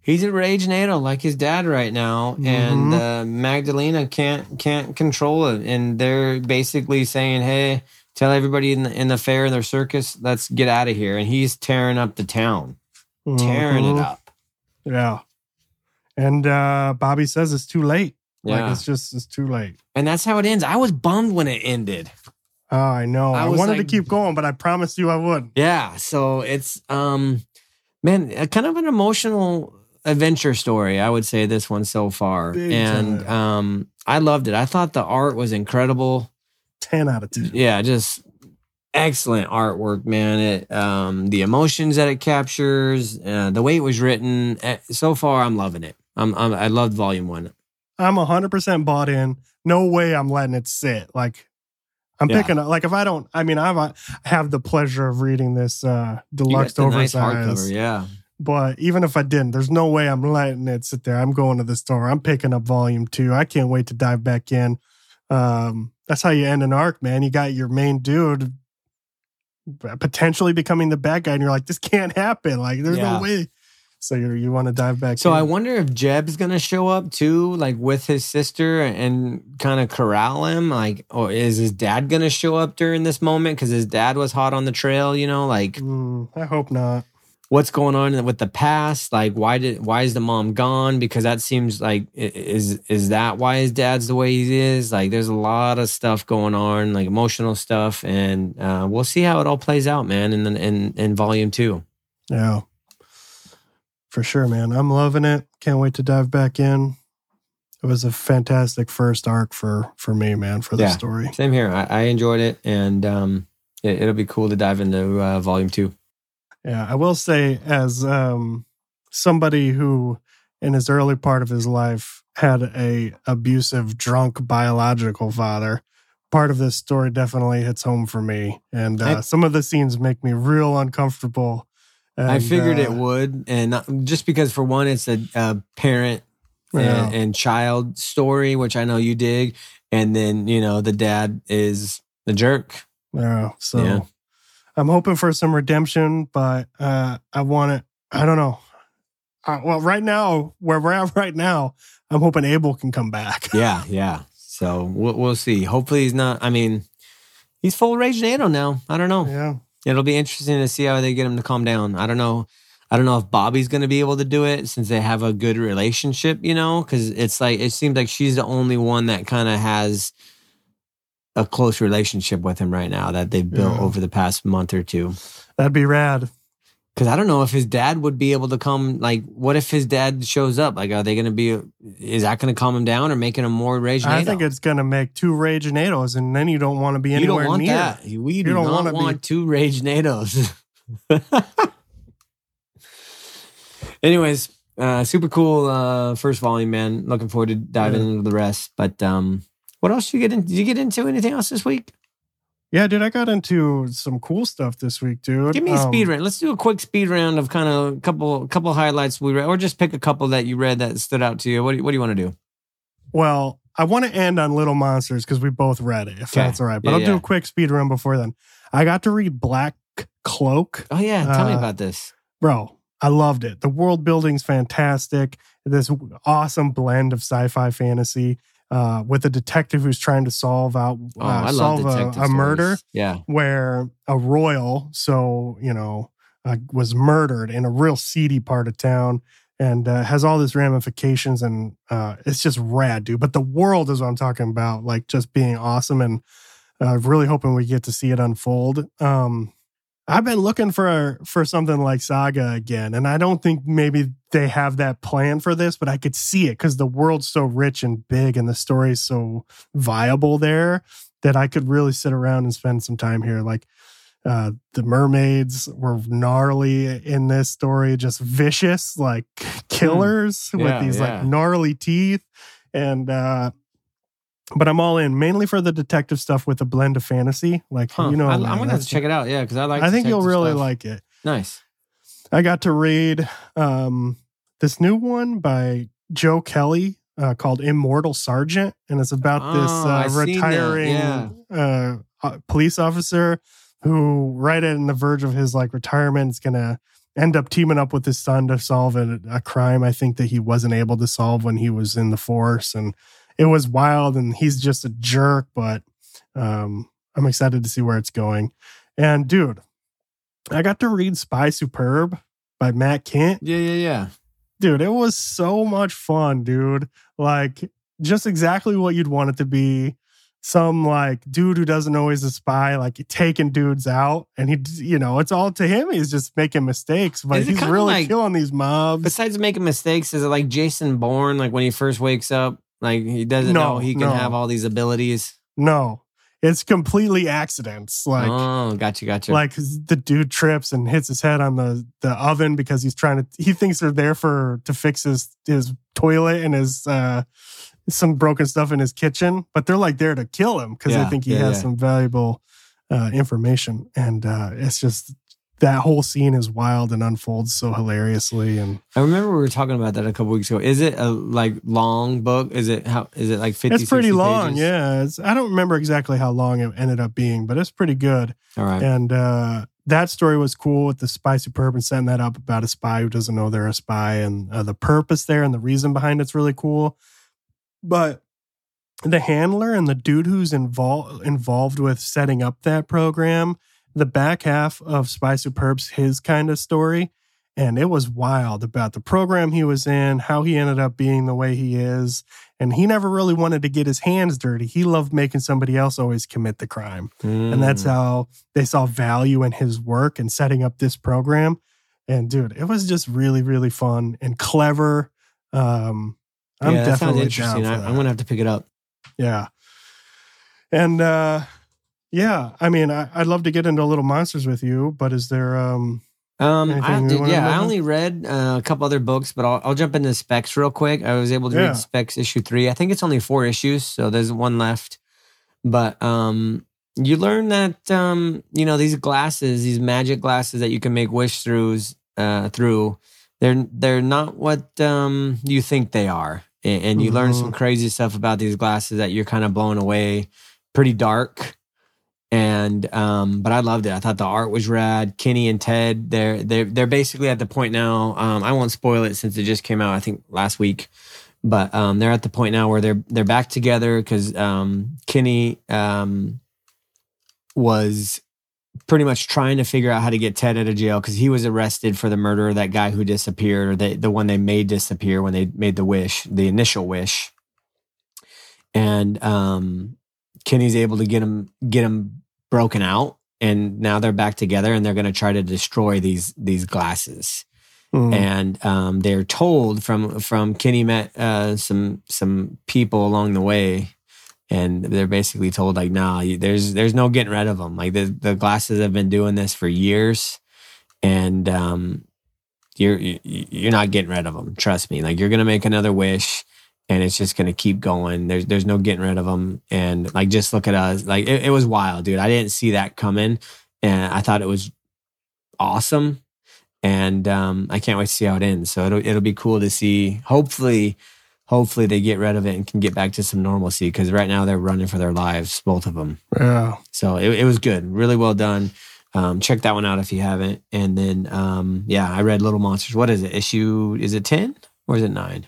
Speaker 2: He's a rage NATO like his dad right now, and uh, Magdalena can't can't control it, and they're basically saying, "Hey, tell everybody in the in the fair and their circus, let's get out of here." And he's tearing up the town, tearing it up.
Speaker 1: Yeah. And uh Bobby says it's too late.
Speaker 2: Yeah,
Speaker 1: Like it's just it's too late.
Speaker 2: and that's how it ends. I was bummed when it ended.
Speaker 1: Oh, I know.
Speaker 2: I
Speaker 1: I, wanted
Speaker 2: like-
Speaker 1: to keep going, but I promised you I would.
Speaker 2: Yeah, so it's um, man, kind of an emotional adventure story. I would say this one so far,
Speaker 1: Big
Speaker 2: and
Speaker 1: time.
Speaker 2: um, I loved it. I thought the art was incredible.
Speaker 1: 10 out of 10.
Speaker 2: yeah, just excellent artwork, man. It um the emotions that it captures, uh, the way it was written. eh, So far, I'm loving it. I'm, I'm I loved Volume One.
Speaker 1: I'm 100% bought in. No way I'm letting it sit. Like, I'm
Speaker 2: Yeah.
Speaker 1: picking up. Like, if I don't, I mean, I've, I have the pleasure of reading this uh deluxe
Speaker 2: nice
Speaker 1: oversized.
Speaker 2: hardcover, yeah.
Speaker 1: But even if I didn't, there's no way I'm letting it sit there. I'm going to the store. I'm picking up volume two. I can't wait to dive back in. Um, that's how you end an arc, man. You got your main dude potentially becoming the bad guy, and you're like, this can't happen. Like, there's
Speaker 2: Yeah.
Speaker 1: no way. So you you want to dive back
Speaker 2: So
Speaker 1: in.
Speaker 2: I wonder if Jeb's gonna show up too, like with his sister, and kind of corral him. Like, or is his dad gonna show up during this moment because his dad was hot on the trail? You know, like
Speaker 1: Mm, I hope not.
Speaker 2: What's going on with the past? Like, why did why is the mom gone? Because that seems like is is that why his dad's the way he is? Like, there's a lot of stuff going on, like emotional stuff, and uh, we'll see how it all plays out, man. In in in volume two.
Speaker 1: Yeah. For sure, man. I'm loving it. Can't wait to dive back in. It was a fantastic first arc for for me, man, for the
Speaker 2: Yeah.
Speaker 1: story.
Speaker 2: Same here. I, I enjoyed it, and um, it, it'll be cool to dive into uh, volume two.
Speaker 1: Yeah, I will say, as um, somebody who, in his early part of his life, had a abusive, drunk biological father, part of this story definitely hits home for me, and uh,
Speaker 2: I-
Speaker 1: some of the scenes make me real uncomfortable. and, I
Speaker 2: figured it
Speaker 1: uh,
Speaker 2: would, and not, just because for one, it's a, a parent
Speaker 1: Yeah.
Speaker 2: and, and child story, which I know you dig, and then you know the dad is the jerk.
Speaker 1: Yeah, so
Speaker 2: Yeah.
Speaker 1: I'm hoping for some redemption, but uh, I want it. I don't know. Uh, well, right now, where we're at right now, I'm hoping Abel can come back.
Speaker 2: Yeah, yeah. So we'll, we'll see. Hopefully, he's not. I mean, he's full rage NATO now. I don't know.
Speaker 1: yeah.
Speaker 2: It'll be interesting to see how they get him to calm down. I don't know. I don't know if Bobby's going to be able to do it since they have a good relationship, you know, because it's like, it seems like she's the only one that kind of has a close relationship with him right now that they've built
Speaker 1: Yeah.
Speaker 2: over the past month or two.
Speaker 1: That'd be rad.
Speaker 2: Because I don't know if his dad would be able to come. Like, what if his dad shows up? Like, are they going to be, is that going to calm him down or making him more rage?
Speaker 1: I think it's going to make two rage NATOs, and then you don't want to be
Speaker 2: you
Speaker 1: anywhere
Speaker 2: don't want
Speaker 1: near.
Speaker 2: that. We do
Speaker 1: don't
Speaker 2: not
Speaker 1: wanna be-
Speaker 2: two rage NATOs. Anyways, uh, super cool uh, first volume, man. Looking forward to diving
Speaker 1: Yeah.
Speaker 2: into the rest. But um, what else did you get in? Did you get into anything else this week?
Speaker 1: Yeah, dude, I got into some cool stuff this week, dude.
Speaker 2: Give me a
Speaker 1: Um,
Speaker 2: speed round. Let's do a quick speed round of kind of a couple couple highlights we read, or just pick a couple that you read that stood out to you. What do you, what do you want to do?
Speaker 1: Well, I want to end on Little Monsters because we both read it, if
Speaker 2: Okay.
Speaker 1: that's all right. But
Speaker 2: Yeah,
Speaker 1: I'll do a quick speed run before then. I got to read Black Cloak.
Speaker 2: Oh yeah, tell me
Speaker 1: Uh,
Speaker 2: about this.
Speaker 1: Bro, I loved it. The world building's fantastic. This awesome blend of sci-fi fantasy uh, with a detective who's trying to solve out
Speaker 2: Oh,
Speaker 1: uh, solve a, a murder.
Speaker 2: Yeah,
Speaker 1: where a royal, so you know, uh, was murdered in a real seedy part of town, and uh, has all these ramifications, and uh, it's just rad, dude. But the world is what I'm talking about, like just being awesome, and uh, really hoping we get to see it unfold. Um, I've been looking for for something like Saga again, and I don't think maybe they have that plan for this, but I could see it because the world's so rich and big, and the story's so viable there that I could really sit around and spend some time here. Like uh, the mermaids were gnarly in this story, just vicious, like killers
Speaker 2: Hmm. Yeah,
Speaker 1: with these
Speaker 2: yeah.
Speaker 1: like gnarly teeth, and uh, but I'm all in mainly for the detective stuff with a blend of fantasy. Like
Speaker 2: Huh.
Speaker 1: you know,
Speaker 2: I, am gonna have to check it out. Yeah, because I like.
Speaker 1: I think you'll really
Speaker 2: stuff.
Speaker 1: like it.
Speaker 2: Nice.
Speaker 1: I got to read um, this new one by Joe Kelly uh, called Immortal Sergeant, and it's about this
Speaker 2: Oh, I
Speaker 1: uh, retiring
Speaker 2: yeah.
Speaker 1: uh, uh, police officer who, right in the verge of his like retirement, is gonna end up teaming up with his son to solve a, a crime. I think that he wasn't able to solve when he was in the force, and it was wild. And he's just a jerk, but um, I'm excited to see where it's going. And dude, I got to read Spy Superb by Matt Kindt.
Speaker 2: Yeah, yeah, yeah.
Speaker 1: Dude, it was so much fun, dude. Like, just exactly what you'd want it to be. Some like dude who doesn't know he's a spy, like taking dudes out, and he, you know, it's all to him. He's just making mistakes, but he's really
Speaker 2: like-
Speaker 1: killing these mobs.
Speaker 2: Besides making mistakes, is it like Jason Bourne? Like when he first wakes up, like he doesn't
Speaker 1: No,
Speaker 2: know he can
Speaker 1: no.
Speaker 2: have all these abilities.
Speaker 1: No, it's completely accidents. Like,
Speaker 2: oh, gotcha, gotcha.
Speaker 1: like the dude trips and hits his head on the the oven because he's trying to he thinks they're there for to fix his his toilet and his uh some broken stuff in his kitchen but they're like there to kill him because
Speaker 2: Yeah,
Speaker 1: they think he
Speaker 2: yeah,
Speaker 1: has
Speaker 2: yeah.
Speaker 1: some valuable uh information and uh it's just that whole scene is wild and unfolds so hilariously and
Speaker 2: I remember we were talking about that a couple weeks ago. Is it a like long book? Is it how? Is it like fifty?
Speaker 1: it's pretty
Speaker 2: 60
Speaker 1: long
Speaker 2: pages?
Speaker 1: yeah it's, i don't remember exactly how long it ended up being but it's pretty good
Speaker 2: All right.
Speaker 1: And uh, that story was cool with the spy superb and setting that up about a spy who doesn't know they're a spy and uh, the purpose there and the reason behind it's really cool. But the handler and the dude who's involved involved with setting up that program, the back half of Spy Superb's his kind of story. And it was wild about the program he was in, how he ended up being the way he is. And he never really wanted to get his hands dirty. He loved making somebody else always commit the crime and that's
Speaker 2: Mm.
Speaker 1: how they saw value in his work and setting up this program. And dude, it was just really, really fun and clever. Um, I'm
Speaker 2: yeah,
Speaker 1: definitely
Speaker 2: interesting. I. I'm gonna have to pick it up.
Speaker 1: yeah, and uh, yeah, I mean, I, I'd love to get into Little Monsters with you, but is there? Um,
Speaker 2: Um, I yeah, I only read uh, a couple other books, but I'll, I'll jump into specs real quick. I was able to
Speaker 1: Yeah.
Speaker 2: read specs issue three. I think it's only four issues, so there's one left. But um, you learn that um, you know these glasses, these magic glasses that you can make wish throughs uh, through, they're they're not what um, you think they are, and, and you learn
Speaker 1: Mhm.
Speaker 2: some crazy stuff about these glasses that you're kind of blown away. Pretty dark and um but i loved it. I thought the art was rad. Kenny and ted they're they're they're basically at the point now um i won't spoil it since it just came out i think last week. But um they're at the point now where they're they're back together because um kenny um was pretty much trying to figure out how to get ted out of jail because he was arrested for the murder of that guy who disappeared or the, the one they made disappear when they made the wish the initial wish. And um Kenny's able to get him get him broken out, and now they're back together, and they're going to try to destroy these these glasses.
Speaker 1: hmm,
Speaker 2: And um, they're told from from Kenny met uh, some some people along the way, and they're basically told like, "Nah, there's there's no getting rid of them. Like the the glasses have been doing this for years, and um, you're you're not getting rid of them. Trust me. Like you're gonna make another wish." And it's just gonna keep going. There's there's no getting rid of them. And like just look at us, like it, it was wild, dude. I didn't see that coming, and I thought it was awesome. And um, I can't wait to see how it ends. So it'll it'll be cool to see. Hopefully, hopefully they get rid of it and can get back to some normalcy. Because right now they're running for their lives, both of them.
Speaker 1: yeah,
Speaker 2: So it, it was good, really well done. Um, check that one out if you haven't. And then um, yeah, I read Little Monsters. What is it? Issue is it ten or is it nine?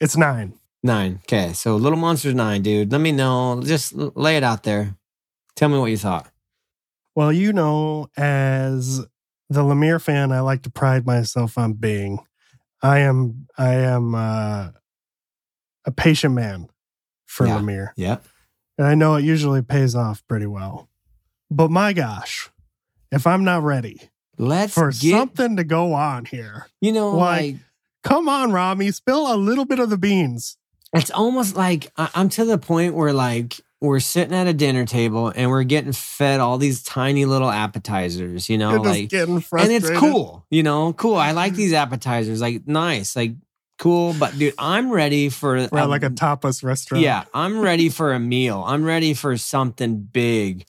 Speaker 1: It's nine.
Speaker 2: Nine. Okay. So Little Monsters nine, dude. Let me know. Just lay it out there. Tell me what you thought.
Speaker 1: Well, you know, as the Lemire fan, I like to pride myself on being. I am, I am uh, a patient man for
Speaker 2: Yeah.
Speaker 1: Lemire.
Speaker 2: Yeah.
Speaker 1: And I know it usually pays off pretty well. But my gosh, if I'm not ready
Speaker 2: Let's
Speaker 1: for
Speaker 2: get.
Speaker 1: something to go on here,
Speaker 2: you know,
Speaker 1: like-
Speaker 2: like
Speaker 1: come on, Rami, spill a little bit of the beans.
Speaker 2: it's almost like I'm to the point where like we're sitting at a dinner table and we're getting fed all these tiny little appetizers. You know,
Speaker 1: You're
Speaker 2: like
Speaker 1: getting
Speaker 2: and it's cool. You know, cool. I like mm-hmm. these appetizers. Like nice. Like cool. But dude, I'm ready for
Speaker 1: like a tapas restaurant.
Speaker 2: yeah, I'm ready for a meal. I'm ready for something big.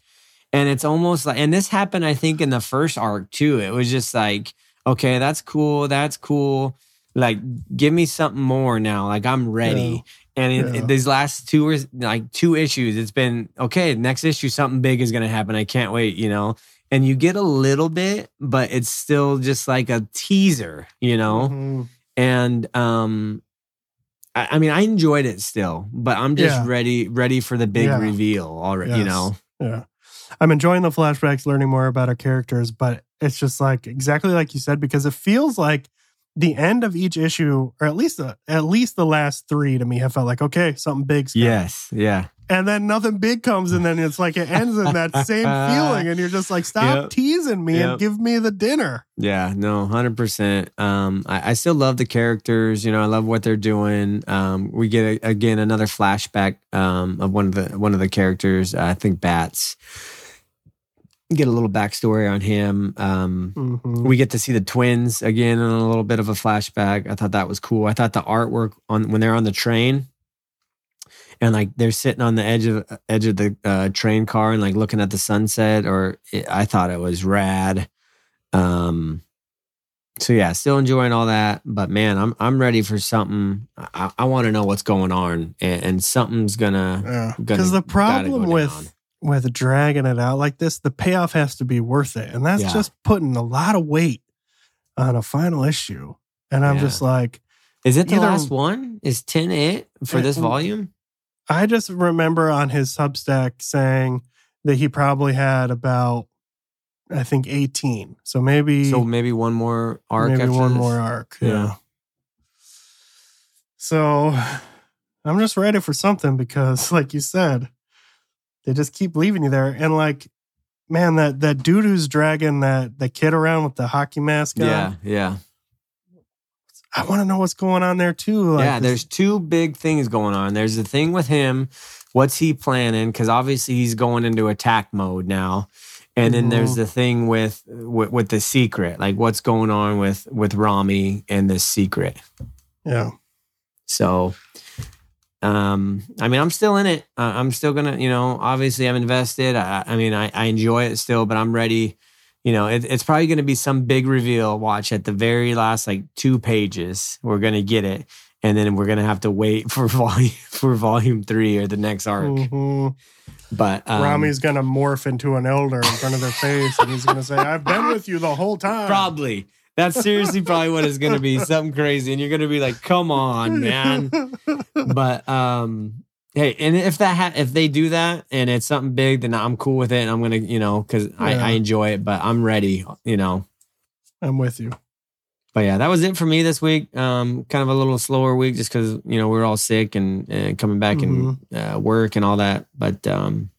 Speaker 2: And it's almost like, and this happened, I think, in the first arc too. It was just like, okay, that's cool. That's cool. Like, give me something more now. Like, I'm ready. And in,
Speaker 1: Yeah.
Speaker 2: these last two or like two issues, it's been okay. Next issue, something big is going to happen. I can't wait, you know? And you get a little bit, but it's still just like a teaser, you know?
Speaker 1: Mhm.
Speaker 2: and um I, I mean i enjoyed it still but i'm just
Speaker 1: Yeah.
Speaker 2: ready ready for the big
Speaker 1: Yeah.
Speaker 2: reveal already you know
Speaker 1: Yeah. I'm enjoying the flashbacks, learning more about our characters, but it's just like exactly like you said, because it feels like the end of each issue, or at least the at least the last three to me have felt like, okay, something big's coming.
Speaker 2: yes yeah
Speaker 1: And then nothing big comes, and then it's like it ends in that same feeling, and you're just like, stop
Speaker 2: Yep.
Speaker 1: teasing me
Speaker 2: Yep.
Speaker 1: and give me the dinner.
Speaker 2: yeah no 100% um I, I still love the characters you know i love what they're doing um we get a, again another flashback um of one of the one of the characters i think bats get a little backstory on him um
Speaker 1: Mhm.
Speaker 2: we get to see the twins again in a little bit of a flashback. I thought that was cool. I thought the artwork on when they're on the train and like they're sitting on the edge of edge of the uh, train car and like looking at the sunset, or it, I thought it was rad. Um, so yeah, still enjoying all that, but man, I'm I'm ready for something. I, I want to know what's going on, and, and something's gonna
Speaker 1: Yeah. Because the problem
Speaker 2: go
Speaker 1: with
Speaker 2: down.
Speaker 1: With dragging it out like this, the payoff has to be worth it. And that's
Speaker 2: Yeah.
Speaker 1: just putting a lot of weight on a final issue. And I'm
Speaker 2: Yeah.
Speaker 1: just like,
Speaker 2: is it the
Speaker 1: either-
Speaker 2: last one? Is ten it for this
Speaker 1: Uh,
Speaker 2: volume?
Speaker 1: I just remember on his Substack saying that he probably had about, I think, 18. So maybe,
Speaker 2: So maybe one more arc.
Speaker 1: maybe
Speaker 2: after
Speaker 1: one
Speaker 2: this?
Speaker 1: more arc.
Speaker 2: Yeah.
Speaker 1: Yeah. So I'm just ready for something because, like you said, they just keep leaving you there. And like, man, that that dude who's dragging that the kid around with the hockey mask on,
Speaker 2: Yeah, yeah,
Speaker 1: I want to know what's going on there too. Like,
Speaker 2: yeah. There's two big things going on. There's the thing with him. What's he planning? Because obviously he's going into attack mode now. And then there's
Speaker 1: Mhm.
Speaker 2: the thing with, with with the secret, like what's going on with with Rami and the secret.
Speaker 1: yeah,
Speaker 2: So, um, I mean, I'm still in it. Uh, I'm still gonna, you know, obviously I'm invested. I, I mean, I, I enjoy it still, but I'm ready. You know, it, it's probably gonna be some big reveal. Watch at the very last like two pages, we're gonna get it, and then we're gonna have to wait for volume for volume three or the next arc.
Speaker 1: Mhm.
Speaker 2: But um,
Speaker 1: Rami's gonna morph into an elder in front of their face, and he's gonna say, "I've been with you the whole time."
Speaker 2: probably. That's seriously probably what it's gonna be. Something crazy, and you're gonna be like, "Come on, man!" but um hey and if that ha- if they do that and it's something big then i'm cool with it and i'm gonna you know because I,
Speaker 1: Yeah.
Speaker 2: I enjoy it but i'm ready you know
Speaker 1: I'm with you.
Speaker 2: but yeah that was it for me this week um kind of a little slower week just because you know we are all sick and, and coming back and uh, work and all that but um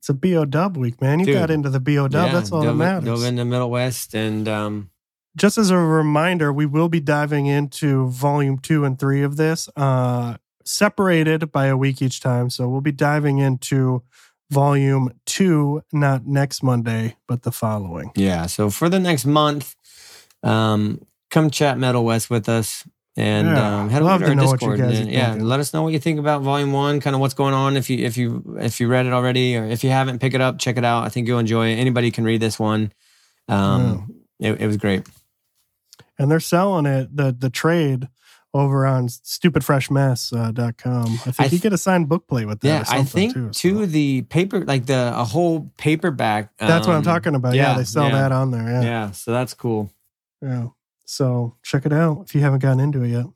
Speaker 1: It's a bo dub week, man. You
Speaker 2: Dude.
Speaker 1: got into the bo dub.
Speaker 2: yeah,
Speaker 1: That's all that
Speaker 2: dove,
Speaker 1: matters.
Speaker 2: dove into Middlewest and um
Speaker 1: Just as a reminder, we will be diving into volume two and three of this, uh, separated by a week each time. So we'll be diving into volume two, not next Monday, but the following.
Speaker 2: yeah so for the next month um come chat Middlewest with us and
Speaker 1: Yeah,
Speaker 2: um, head over to our
Speaker 1: know what you
Speaker 2: Discord. and, yeah, let us know what you think about Volume One, kind of what's going on. If you if you if you read it already, or if you haven't, pick it up, check it out. I think you'll enjoy it. Anybody can read this one. Um, it, it was great.
Speaker 1: And they're selling it, the the trade over on stupidfreshmess.com. I think
Speaker 2: I
Speaker 1: you
Speaker 2: th-
Speaker 1: get a signed book plate with that.
Speaker 2: Yeah, I think
Speaker 1: too, so.
Speaker 2: the paper like the a whole paperback.
Speaker 1: That's what I'm
Speaker 2: um,
Speaker 1: talking about. Yeah,
Speaker 2: yeah,
Speaker 1: they sell
Speaker 2: yeah.
Speaker 1: that on there.
Speaker 2: Yeah.
Speaker 1: Yeah.
Speaker 2: so that's cool.
Speaker 1: yeah. So check it out if you haven't gotten into it yet.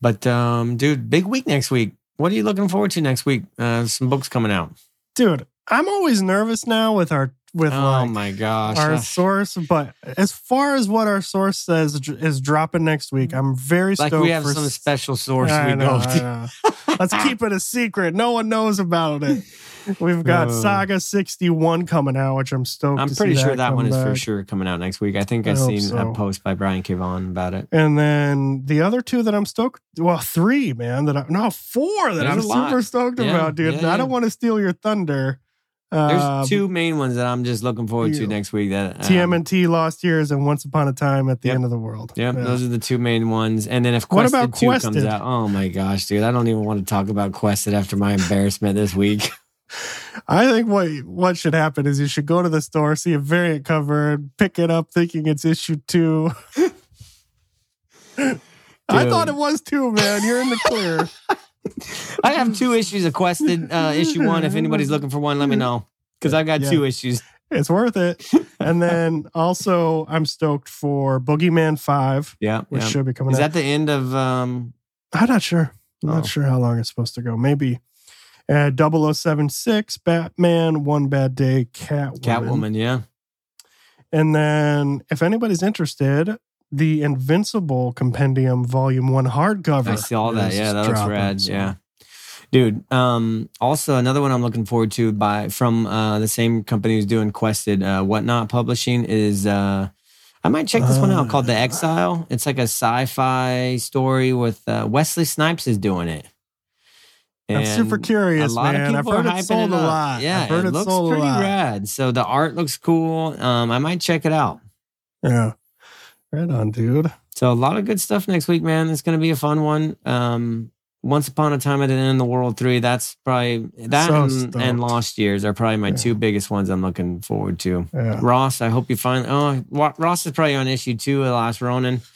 Speaker 2: But um, dude, big week next week. What are you looking forward to next week? Uh, some books coming out.
Speaker 1: Dude, I'm always nervous now with our with
Speaker 2: oh
Speaker 1: like
Speaker 2: my gosh!
Speaker 1: our source, but as far as what our source says is dropping next week, I'm very
Speaker 2: like
Speaker 1: stoked
Speaker 2: we have
Speaker 1: for
Speaker 2: some
Speaker 1: s-
Speaker 2: special source
Speaker 1: I
Speaker 2: we
Speaker 1: know,
Speaker 2: go
Speaker 1: I know. Let's keep it a secret. No one knows about it. We've got
Speaker 2: Uh.
Speaker 1: Saga 61 coming out, which I'm stoked.
Speaker 2: I'm
Speaker 1: to
Speaker 2: pretty
Speaker 1: see
Speaker 2: sure
Speaker 1: that
Speaker 2: that one
Speaker 1: come
Speaker 2: is for sure coming out next week. I think
Speaker 1: I
Speaker 2: I've
Speaker 1: hope
Speaker 2: seen
Speaker 1: so.
Speaker 2: a post by Brian K. Vaughan about it.
Speaker 1: And then the other two that I'm stoked, well, three, man, that I, no, four that
Speaker 2: There's
Speaker 1: I'm super stoked
Speaker 2: Yeah,
Speaker 1: about, dude.
Speaker 2: yeah,
Speaker 1: And I don't want to steal your thunder.
Speaker 2: There's
Speaker 1: Uh,
Speaker 2: two main ones that I'm just looking forward to next week. That um,
Speaker 1: TMNT Lost Years and Once Upon a Time at the
Speaker 2: Yep.
Speaker 1: End of the World.
Speaker 2: Yep,
Speaker 1: Yeah.
Speaker 2: those are the two main ones. And then if
Speaker 1: What
Speaker 2: Quested
Speaker 1: about
Speaker 2: 2 comes
Speaker 1: Quested?
Speaker 2: out, oh my gosh, dude, I don't even want to talk about Quested after my embarrassment this week.
Speaker 1: I think what what should happen is you should go to the store, see a variant cover, and pick it up thinking it's issue two. I thought it was two, man. You're in the clear.
Speaker 2: I have two issues of Quested uh, issue one. If anybody's looking for one, let me know because I've got
Speaker 1: Yeah.
Speaker 2: two issues.
Speaker 1: It's worth it. And then also, I'm stoked for Boogeyman 5,
Speaker 2: Yeah,
Speaker 1: which
Speaker 2: yeah.
Speaker 1: should be coming
Speaker 2: Is
Speaker 1: out.
Speaker 2: that the end of? um
Speaker 1: I'm not sure. I'm
Speaker 2: Oh.
Speaker 1: not sure how long it's supposed to go. Maybe uh, 0076, Batman, One Bad Day, Catwoman.
Speaker 2: Catwoman? Yeah,
Speaker 1: And then, if anybody's interested, the Invincible Compendium Volume 1 hardcover.
Speaker 2: I saw that.
Speaker 1: is
Speaker 2: Yeah, that looks rad.
Speaker 1: so-
Speaker 2: Yeah. Dude, um, also another one I'm looking forward to by from uh, the same company who's doing Quested, uh, Whatnot Publishing is uh, I might check this one out
Speaker 1: Uh.
Speaker 2: called The Exile. It's like a sci-fi story with uh, Wesley Snipes is doing it.
Speaker 1: I'm super curious, man. I've heard it sold
Speaker 2: it
Speaker 1: a lot.
Speaker 2: Yeah,
Speaker 1: I've heard
Speaker 2: it
Speaker 1: it
Speaker 2: looks pretty rad. So the art looks cool. Um, I might check it out.
Speaker 1: Yeah. Right on, dude.
Speaker 2: So a lot of good stuff next week, man. It's going to be a fun one. Um, Once upon a time at the end of the world three. That's probably that
Speaker 1: So
Speaker 2: and, and Lost Years are probably my
Speaker 1: Yeah.
Speaker 2: two biggest ones. I'm looking forward to.
Speaker 1: Yeah.
Speaker 2: Ross, I hope you find. Oh, Ross is probably on issue two of the Last Ronin.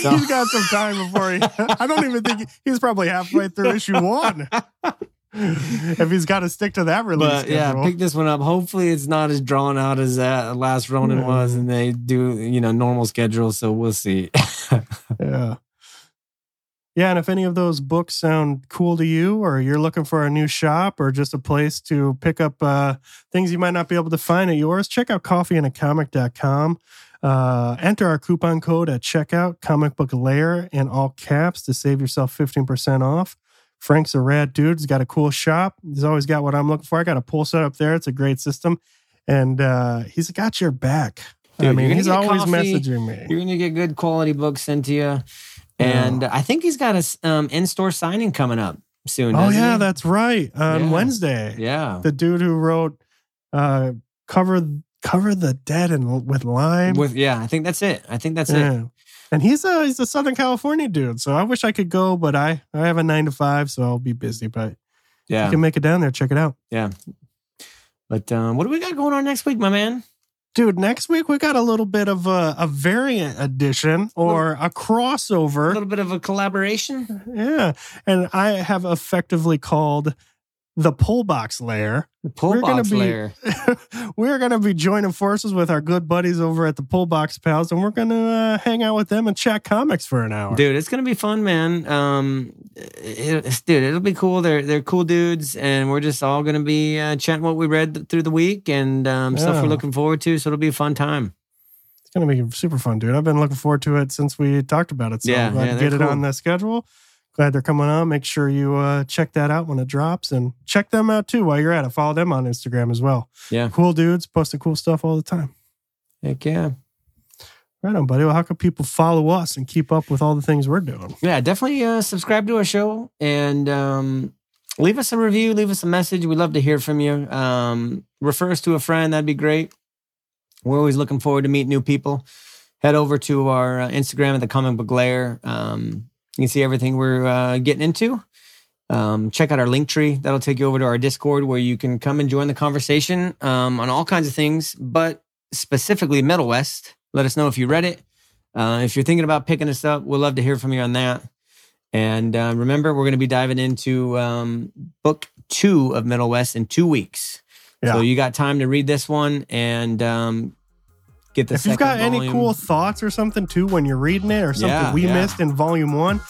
Speaker 2: So-
Speaker 1: he's got some time before he. I don't even think he's probably halfway through issue one. if he's got to stick to that release
Speaker 2: But yeah, pick this one up. Hopefully, it's not as drawn out as that Last Ronin
Speaker 1: Yeah.
Speaker 2: was, and they do you know normal schedule. So we'll see.
Speaker 1: yeah. Yeah, and if any of those books sound cool to you, or you're looking for a new shop or just a place to pick up uh, things you might not be able to find at yours, check out coffeeandacomic.com. Uh, enter our coupon code at checkout, comic book lair in all caps to save yourself 15% off. Frank's a rad dude. He's got a cool shop. He's always got what I'm looking for. I got a pull set up there. It's a great system. And uh, he's got your back.
Speaker 2: Dude,
Speaker 1: I mean, he's always
Speaker 2: coffee.
Speaker 1: messaging me.
Speaker 2: You're gonna get good quality books sent to you, and I think he's got a um, in-store signing coming up soon.
Speaker 1: Oh, yeah,
Speaker 2: he?
Speaker 1: that's right. On
Speaker 2: Yeah.
Speaker 1: Wednesday.
Speaker 2: yeah.
Speaker 1: the dude who wrote uh cover cover the dead and with lime
Speaker 2: With yeah, I think that's it. I think that's it.
Speaker 1: And he's a he's a southern california dude so i wish i could go but i i have a nine to five so i'll be busy but
Speaker 2: yeah, you
Speaker 1: can make it down there check it out Yeah.
Speaker 2: but um, what do we got going on next week, my man?
Speaker 1: dude next week we got a little bit of a, a variant edition or a
Speaker 2: A
Speaker 1: crossover A
Speaker 2: little bit of a collaboration.
Speaker 1: yeah and i have effectively called the pull box lair
Speaker 2: Pull
Speaker 1: We're gonna
Speaker 2: box
Speaker 1: be-
Speaker 2: lair.
Speaker 1: we're going to be joining forces with our good buddies over at the Pull Box Pals, and we're going to uh, hang out with them and chat comics for an hour.
Speaker 2: Dude, it's gonna be fun, man. Um, it, dude, it'll be cool. They're they're cool dudes, and we're just all gonna be uh, chatting what we read through the week and um, stuff we're looking forward to. So it'll be a fun time.
Speaker 1: It's going to be super fun, dude. I've been looking forward to it since we talked about it. So
Speaker 2: Yeah, yeah,
Speaker 1: to get it on the schedule. Glad they're coming on. Make sure you uh, check that out when it drops and check them out too while you're at it. Follow them on Instagram as well.
Speaker 2: Yeah.
Speaker 1: Cool dudes posting cool stuff all the time.
Speaker 2: Heck yeah.
Speaker 1: Right on, buddy. Well, how can people follow us and keep up with all the things we're doing?
Speaker 2: Yeah, definitely uh, subscribe to our show and um, leave us a review, leave us a message. We'd love to hear from you. Um, refer us to a friend, that'd be great. We're always looking forward to meet new people. Head over to our uh, Instagram at the Comic Book Lair. Um, you can see everything we're uh, getting into. Um, check out our link tree. That'll take you over to our Discord where you can come and join the conversation um, on all kinds of things, but specifically Middlewest. Let us know if you read it. Uh, if you're thinking about picking us up, we'd love to hear from you on that. And uh, remember, we're going to be diving into um, book two of Middlewest in two weeks.
Speaker 1: Yeah.
Speaker 2: So you got time to read this one and um, get the.
Speaker 1: if you've got any cool thoughts or something too when you're reading it or something
Speaker 2: Yeah,
Speaker 1: we
Speaker 2: yeah.
Speaker 1: missed in volume one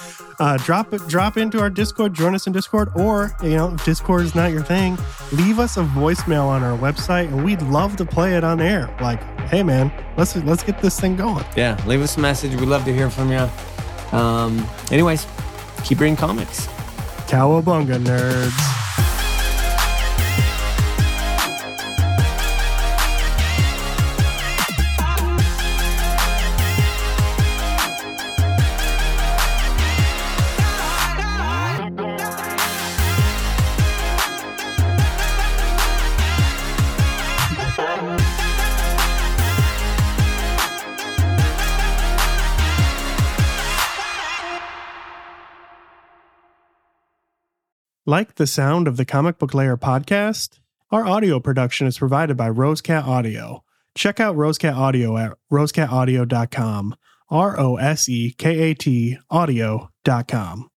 Speaker 1: uh, drop it drop into our discord join us in discord or you know if discord is not your thing leave us a voicemail on our website and we'd love to play it on air like hey man let's let's get this thing going
Speaker 2: yeah, leave us a message. We'd love to hear from you. Um, anyways, keep reading comics.
Speaker 1: cowabunga nerds Like the sound of the Comic Book Lair podcast? Our audio production is provided by RoseKat Audio. Check out RoseKat Audio at rosekataudio.com. R O S E K A T audio.com.